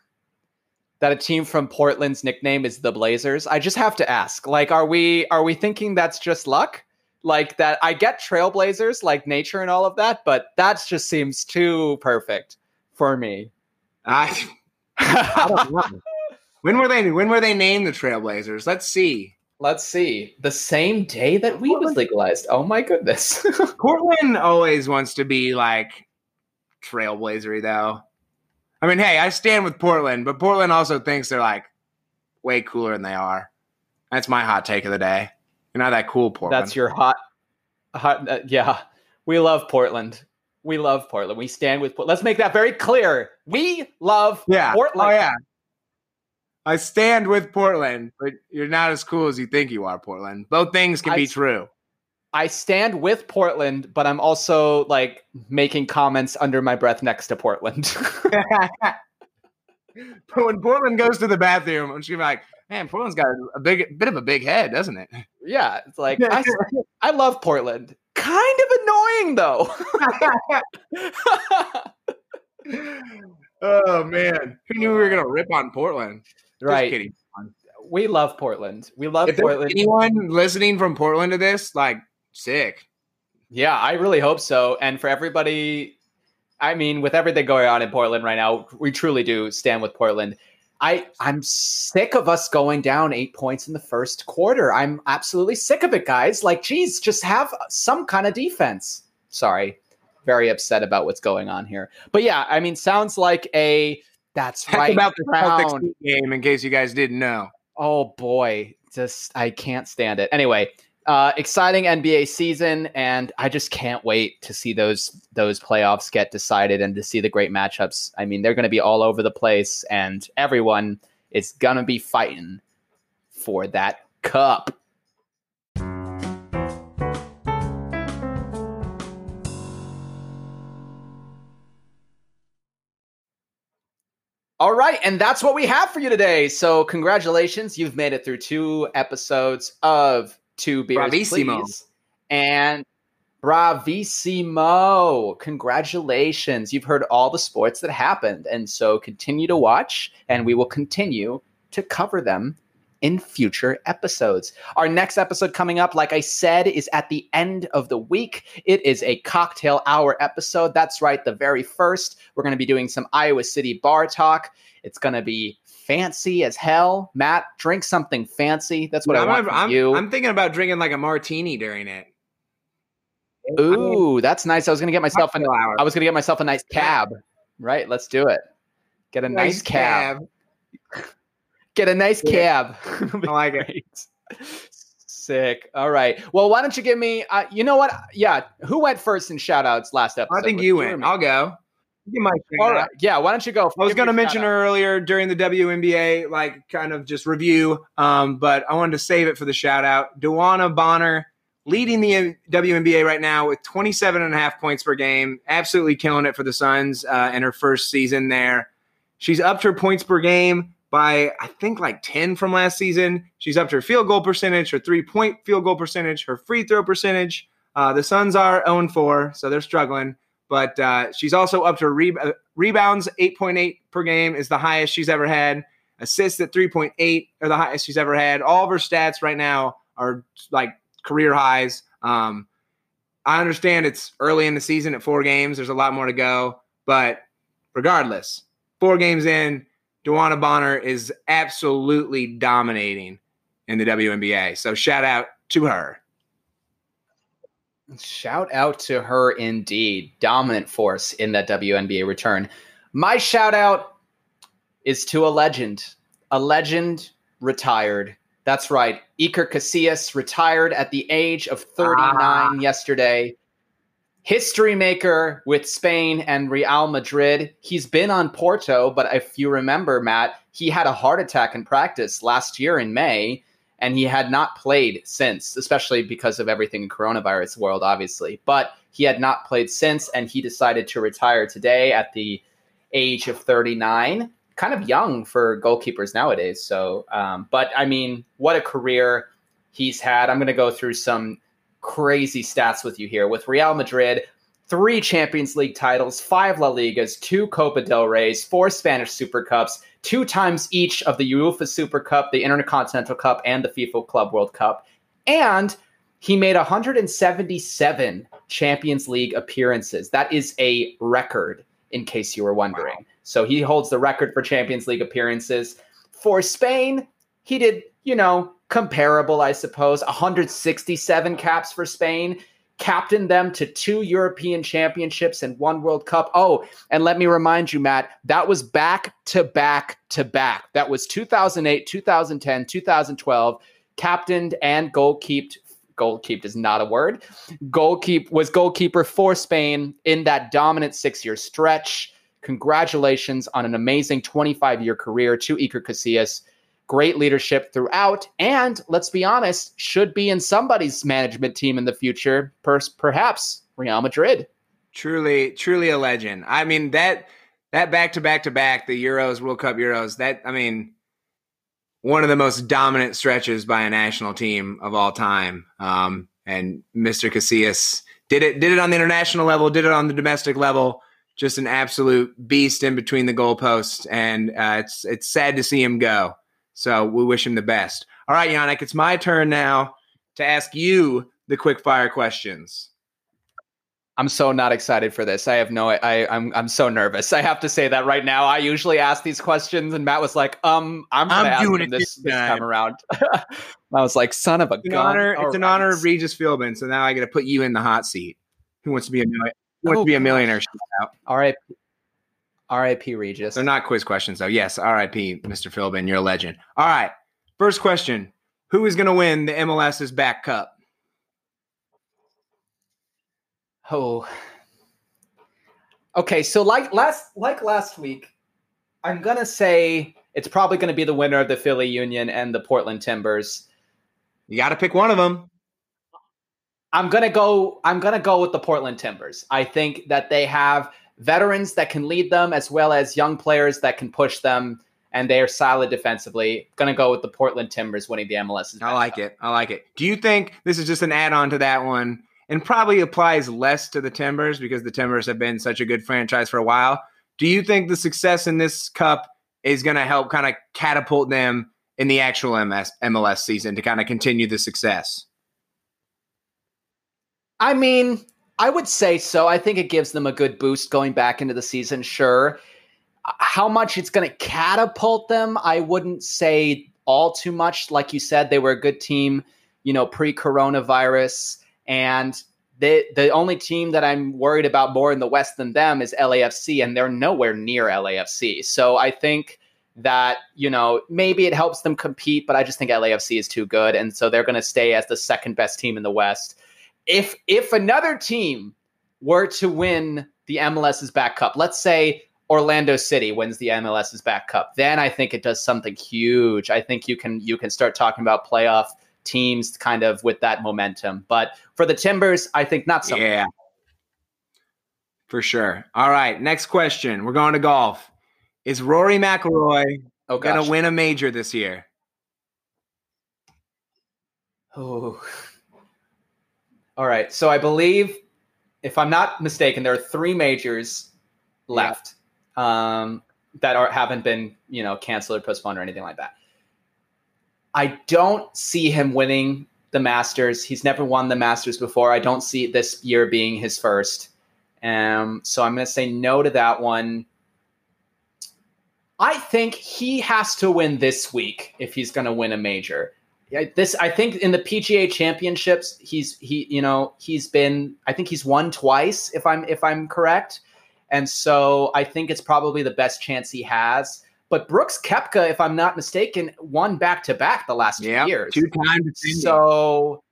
Speaker 1: that a team from Portland's nickname is the Blazers? I just have to ask. Like, are we are we thinking that's just luck? Like that i get trailblazers like nature and all of that but that just seems too perfect for me.
Speaker 2: I, I don't know. When were they when were they named the trailblazers? Let's see.
Speaker 1: Let's see. The same day that weed was legalized. Oh my goodness.
Speaker 2: Portland always wants to be like trailblazery though. I mean, hey, I stand with Portland, but Portland also thinks they're like way cooler than they are. That's my hot take of the day. You're not that cool, Portland.
Speaker 1: That's your hot, hot. Uh, yeah, we love Portland. We love Portland. We stand with. Let's make that very clear. We love
Speaker 2: yeah.
Speaker 1: Portland.
Speaker 2: Oh yeah. I stand with Portland, but you're not as cool as you think you are, Portland. Both things can
Speaker 1: I,
Speaker 2: be true.
Speaker 1: I stand with Portland, but I'm also like making comments under my breath next to Portland.
Speaker 2: but when Portland goes to the bathroom, I'm just gonna be like, man, Portland's got a big bit of a big head, doesn't it?
Speaker 1: Yeah, it's like I, I love Portland. Kind of annoying though.
Speaker 2: oh man, who knew we were gonna rip on Portland?
Speaker 1: Right. Kidding. We love Portland. We love
Speaker 2: if
Speaker 1: Portland.
Speaker 2: Anyone listening from Portland to this, like, sick.
Speaker 1: Yeah, I really hope so. And for everybody, I mean, with everything going on in Portland right now, we truly do stand with Portland. I I'm sick of us going down eight points in the first quarter. I'm absolutely sick of it, guys. Like, geez, just have some kind of defense. Sorry, very upset about what's going on here. But yeah, I mean, sounds like a that's right.
Speaker 2: About the Celtics game, in case you guys didn't know.
Speaker 1: Oh boy, just I can't stand it. Anyway, uh, exciting NBA season, and I just can't wait to see those those playoffs get decided and to see the great matchups. I mean, they're going to be all over the place, and everyone is going to be fighting for that cup. All right, and that's what we have for you today. So, congratulations, you've made it through two episodes of Two Beers, Bravissimo. Please. And bravissimo! Congratulations, you've heard all the sports that happened, and so continue to watch, and we will continue to cover them in future episodes. Our next episode coming up, like I said, is at the end of the week. It is a cocktail hour episode. That's right, the very first. We're going to be doing some Iowa City bar talk. It's going to be fancy as hell. Matt, drink something fancy. That's what I want from
Speaker 2: I'm,
Speaker 1: you.
Speaker 2: I'm thinking about drinking like a martini during it.
Speaker 1: Ooh, that's nice. I was going to get myself an, I was going to get myself a nice cab. Right, let's do it. Get a nice, nice cab. cab. Get a nice cab.
Speaker 2: I like it.
Speaker 1: Sick. All right. Well, why don't you give me, uh, you know what? Yeah. Who went first in shout outs last episode?
Speaker 2: I think you went. I'll go.
Speaker 1: You might. All right. Yeah. Why don't you go?
Speaker 2: I was going to mention earlier during the WNBA, like kind of just review, um, but I wanted to save it for the shout out. DeWanna Bonner leading the WNBA right now with 27 and a half points per game. Absolutely killing it for the Suns uh, in her first season there. She's upped her points per game by I think like 10 from last season. She's up to her field goal percentage, her three point field goal percentage, her free throw percentage. Uh, the Suns are 0 4, so they're struggling. But uh, she's also up to re- rebounds, 8.8 per game is the highest she's ever had. Assists at 3.8 are the highest she's ever had. All of her stats right now are like career highs. Um, I understand it's early in the season at four games. There's a lot more to go. But regardless, four games in, DeWanna Bonner is absolutely dominating in the WNBA. So shout out to her.
Speaker 1: Shout out to her indeed. Dominant force in that WNBA return. My shout out is to a legend. A legend retired. That's right. Iker Casillas retired at the age of 39 ah. yesterday history maker with Spain and Real Madrid. He's been on Porto, but if you remember, Matt, he had a heart attack in practice last year in May, and he had not played since, especially because of everything in coronavirus world, obviously. But he had not played since, and he decided to retire today at the age of 39. Kind of young for goalkeepers nowadays. So, um, but I mean, what a career he's had. I'm going to go through some crazy stats with you here. With Real Madrid, three Champions League titles, five La Ligas, two Copa del Reys, four Spanish Super Cups, two times each of the UEFA Super Cup, the Intercontinental Cup, and the FIFA Club World Cup. And he made 177 Champions League appearances. That is a record, in case you were wondering. Wow. So he holds the record for Champions League appearances. For Spain, he did, you know, comparable, I suppose. 167 caps for Spain. Captained them to two European championships and one World Cup. Oh, and let me remind you, Matt, that was back to back to back. That was 2008, 2010, 2012, captained and goalkeeped. Goalkeep is not a word. Goalkeep was goalkeeper for Spain in that dominant six year stretch. Congratulations on an amazing 25 year career to Iker Casillas great leadership throughout, and let's be honest, should be in somebody's management team in the future, per- perhaps Real Madrid.
Speaker 2: Truly, truly a legend. I mean that that back to back to back, the Euros, World Cup Euros. That I mean, one of the most dominant stretches by a national team of all time. Um, and Mr. Casillas did it did it on the international level, did it on the domestic level. Just an absolute beast in between the goalposts, and uh, it's it's sad to see him go. So we wish him the best. All right, Yannick, it's my turn now to ask you the quick fire questions.
Speaker 1: I'm so not excited for this. I have no I I'm I'm so nervous. I have to say that right now. I usually ask these questions and Matt was like, "Um, I'm,
Speaker 2: I'm doing it
Speaker 1: this,
Speaker 2: this time.
Speaker 1: time around." I was like, "Son of a
Speaker 2: It's an
Speaker 1: gun."
Speaker 2: honor.
Speaker 1: All
Speaker 2: it's an honor of Regis Philbin. So now I got to put you in the hot seat. Who wants to be a million? Who wants
Speaker 1: Oh,
Speaker 2: to be a millionaire? Shout out.
Speaker 1: All right. R.I.P. Regis.
Speaker 2: They're not quiz questions though. Yes, R.I.P. Mr. Philbin, you're a legend. All right, first question: Who is going to win the MLS's back cup?
Speaker 1: Oh. Okay, so like last like last week, I'm gonna say it's probably gonna be the winner of the Philly Union and the Portland Timbers.
Speaker 2: You got to pick one of them.
Speaker 1: I'm gonna go. I'm gonna go with the Portland Timbers. I think that they have veterans that can lead them, as well as young players that can push them, and they are solid defensively. Gonna go with the Portland Timbers winning the MLS.
Speaker 2: I like it. I like it. Do you think this is just an add-on to that one, and probably applies less to the Timbers because the Timbers have been such a good franchise for a while? Do you think the success in this cup is going to help kind of catapult them in the actual MS, MLS season to kind of continue the success?
Speaker 1: I mean, I would say so. I think it gives them a good boost going back into the season. Sure. How much it's going to catapult them, I wouldn't say all too much. Like you said, they were a good team, you know, pre coronavirus. And the the only team that I'm worried about more in the West than them is LAFC, and they're nowhere near LAFC. So I think that you know maybe it helps them compete, but I just think LAFC is too good, and so they're going to stay as the second best team in the West. If if another team were to win the MLS's back cup, let's say Orlando City wins the MLS's back cup, then I think it does something huge. I think you can you can start talking about playoff teams kind of with that momentum. But for the Timbers, I think not so.
Speaker 2: Yeah, for sure. All right, next question. We're going to golf. Is Rory McIlroy
Speaker 1: Oh
Speaker 2: gonna win a major this year?
Speaker 1: Oh. All right. So I believe, if I'm not mistaken, there are three majors left um, that are haven't been you know canceled or postponed or anything like that. I don't see him winning the Masters. He's never won the Masters before. I don't see this year being his first. Um, so I'm going to say no to that one. I think he has to win this week if he's going to win a major. Yeah, this I think in the PGA Championships, he's he you know he's been I think he's won twice if I'm if I'm correct, and so I think it's probably the best chance he has. But Brooks Koepka, if I'm not mistaken, won back to back the last two years.
Speaker 2: two times.
Speaker 1: So,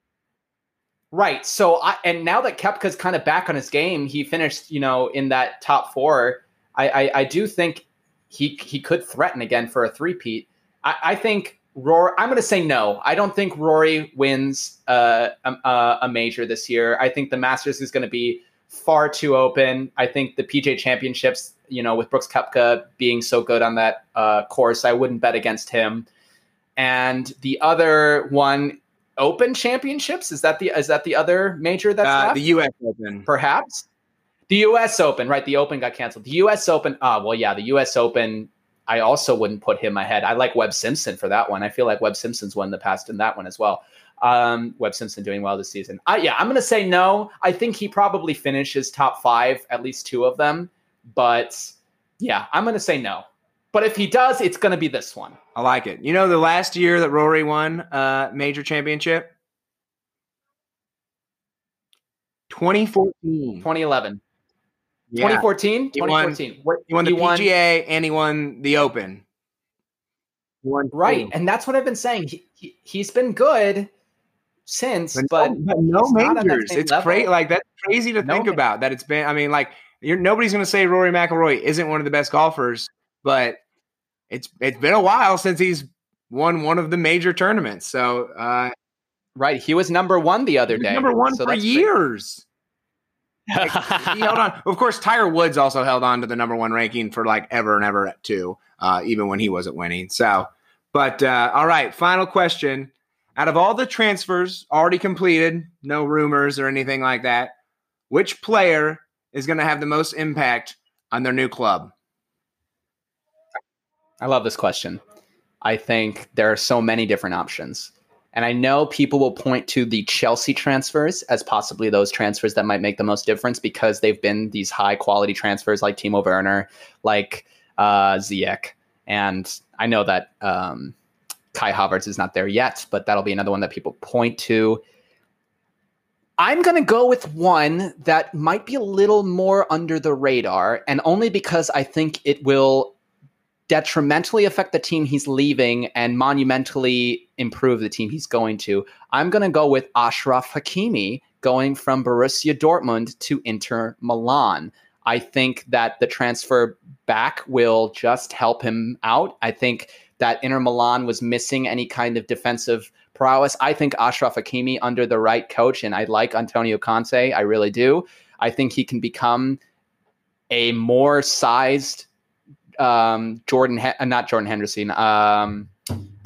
Speaker 1: right. So, I and now that Koepka's kind of back on his game, he finished, you know, in that top four. I, I, I do think he he could threaten again for a three-peat. I, I think Rory. I'm going to say no. I don't think Rory wins uh, a, a major this year. I think the Masters is going to be far too open. I think the PGA Championships, you know, with Brooks Koepka being so good on that uh, course, I wouldn't bet against him. And the other one, Open Championships, is that the is that the other major that's
Speaker 2: Uh, the U.S. Open.
Speaker 1: Perhaps the U.S. Open, right? The Open got canceled. The U.S. Open. Ah, well, yeah, the U.S. Open. I also wouldn't put him ahead. I like Webb Simpson for that one. I feel like Webb Simpson's won the past in that one as well. Um, Webb Simpson doing well this season. Uh, yeah, I'm going to say no. I think he probably finishes top five, at least two of them. But yeah, I'm going to say no. But if he does, it's going to be this one.
Speaker 2: I like it. You know, the last year that Rory won uh, major championship, 2014.
Speaker 1: 2011.
Speaker 2: Yeah.
Speaker 1: 2014?
Speaker 2: He
Speaker 1: 2014. What,
Speaker 2: He won the
Speaker 1: he won-
Speaker 2: PGA and he won the Open. He won
Speaker 1: Right.
Speaker 2: two.
Speaker 1: And that's what I've been saying. He, he, he's been good since,
Speaker 2: But,
Speaker 1: but,
Speaker 2: no, but no
Speaker 1: he's not on that
Speaker 2: majors. It's
Speaker 1: level.
Speaker 2: crazy. Like that's crazy to
Speaker 1: No
Speaker 2: think
Speaker 1: ma-
Speaker 2: about. That it's been. I mean, like you're nobody's going to say Rory McIlroy isn't one of the best golfers, but it's it's been a while since he's won one of the major tournaments. So uh,
Speaker 1: right. He was number one the other day.
Speaker 2: number one
Speaker 1: So
Speaker 2: for
Speaker 1: years. great.
Speaker 2: Like, he held on. Of course, Tiger Woods also held on to the number one ranking for like ever and ever too, uh, even when he wasn't winning. So, but uh, all right, final question. Out of all the transfers already completed, no rumors or anything like that, which player is going to have the most impact on their new club?
Speaker 1: I love this question. I think there are so many different options. And I know people will point to the Chelsea transfers as possibly those transfers that might make the most difference because they've been these high quality transfers like Timo Werner, like uh, Ziyech. And I know that um, Kai Havertz is not there yet, but that'll be another one that people point to. I'm going to go with one that might be a little more under the radar, and only because I think it will detrimentally affect the team he's leaving and monumentally improve the team he's going to. I'm going to go with Achraf Hakimi going from Borussia Dortmund to Inter Milan. I think that the transfer back will just help him out. I think that Inter Milan was missing any kind of defensive prowess. I think Achraf Hakimi under the right coach, and I like Antonio Conte. I really do. I think he can become a more sized um, Jordan, He- uh, not Jordan Henderson. Um,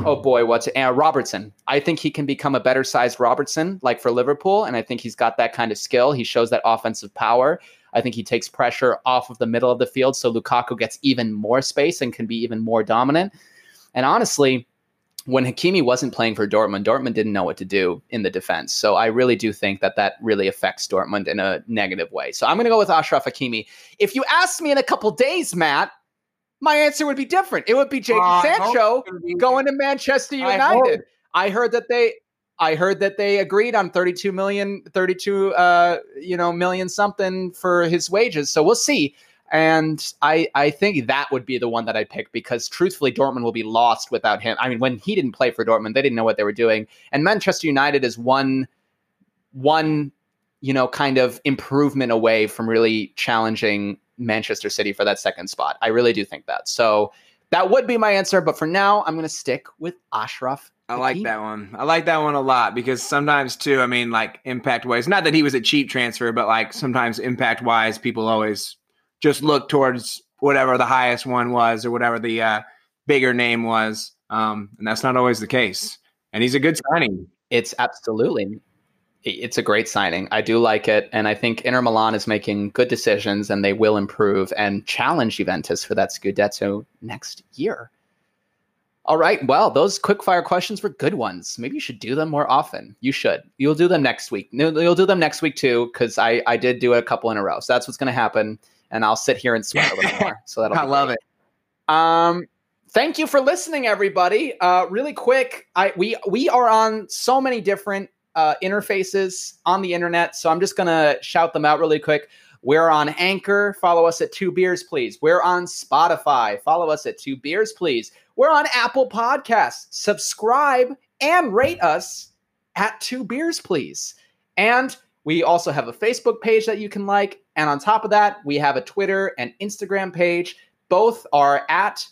Speaker 1: oh boy, what's it? Uh, Robertson. I think he can become a better sized Robertson, like for Liverpool, and I think he's got that kind of skill. He shows that offensive power. I think he takes pressure off of the middle of the field, so Lukaku gets even more space and can be even more dominant. And honestly, when Hakimi wasn't playing for Dortmund, Dortmund didn't know what to do in the defense. So I really do think that that really affects Dortmund in a negative way. So I'm going to go with Achraf Hakimi. If you asked me in a couple days, Matt, my answer would be different. It would be Jadon
Speaker 2: Uh,
Speaker 1: Sancho going to Manchester United. I, heard that they I heard that they agreed on 32 million 32 uh you know million something for his wages. So we'll see. And I I think that would be the one that I pick because truthfully Dortmund will be lost without him. I mean when he didn't play for Dortmund, they didn't know what they were doing. And Manchester United is one one you know kind of improvement away from really challenging Manchester City for that second spot. I really do think that. So that would be my answer, but for now, I'm going to stick with Achraf.
Speaker 2: I like that one. I like that one a lot because sometimes too, I mean, like impact wise, not that he was a cheap transfer, but like sometimes impact wise, people always just look towards whatever the highest one was or whatever the uh, bigger name was, um, and that's not always the case. And he's a good signing.
Speaker 1: It's absolutely, it's a great signing. I do like it, and I think Inter Milan is making good decisions, and they will improve and challenge Juventus for that Scudetto next year. All right. Well, those quick fire questions were good ones. Maybe you should do them more often. You should. You'll do them next week. You'll do them next week too, because I I did do it a couple in a row. So that's what's going to happen, and I'll sit here and sweat a little more. So that'll.
Speaker 2: I love
Speaker 1: great.
Speaker 2: it.
Speaker 1: Um, thank you for listening, everybody. Uh, really quick, I we we are on so many different uh, interfaces on the internet, so I'm just gonna shout them out really quick. We're on Anchor. Follow us at Two Beers, please. We're on Spotify. Follow us at Two Beers, please. We're on Apple Podcasts. Subscribe and rate us at Two Beers, please. And we also have a Facebook page that you can like. And on top of that, we have a Twitter and Instagram page. Both are at,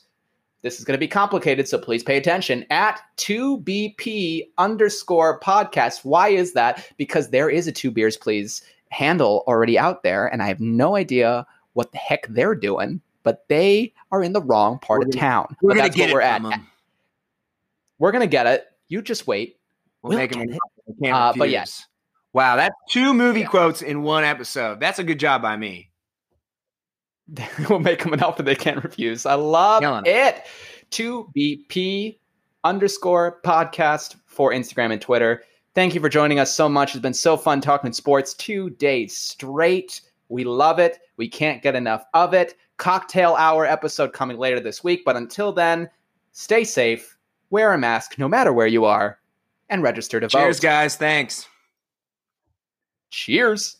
Speaker 1: this is going to be complicated, so please pay attention, at 2BP underscore podcast. Why is that? Because there is a Two Beers, Please handle already out there, and I have no idea what the heck they're doing, but they are in the wrong part
Speaker 2: We're
Speaker 1: of
Speaker 2: gonna-
Speaker 1: town.
Speaker 2: We're
Speaker 1: But
Speaker 2: gonna
Speaker 1: that's
Speaker 2: get
Speaker 1: what we're
Speaker 2: it
Speaker 1: at.
Speaker 2: from.
Speaker 1: We're going to get it. You just wait.
Speaker 2: We'll,
Speaker 1: We'll
Speaker 2: make
Speaker 1: it. Uh, but
Speaker 2: refuse. Wow, that's two movie
Speaker 1: Yeah.
Speaker 2: quotes in one episode. That's a good job by me.
Speaker 1: we'll make them an offer they can't refuse. I love it. 2BP underscore podcast for Instagram and Twitter. Thank you for joining us so much. It's been so fun talking sports two days straight. We love it. We can't get enough of it. Cocktail hour episode coming later this week. But until then, stay safe, wear a mask no matter where you are, and register to
Speaker 2: Cheers,
Speaker 1: vote.
Speaker 2: Cheers, guys. Thanks.
Speaker 1: Cheers.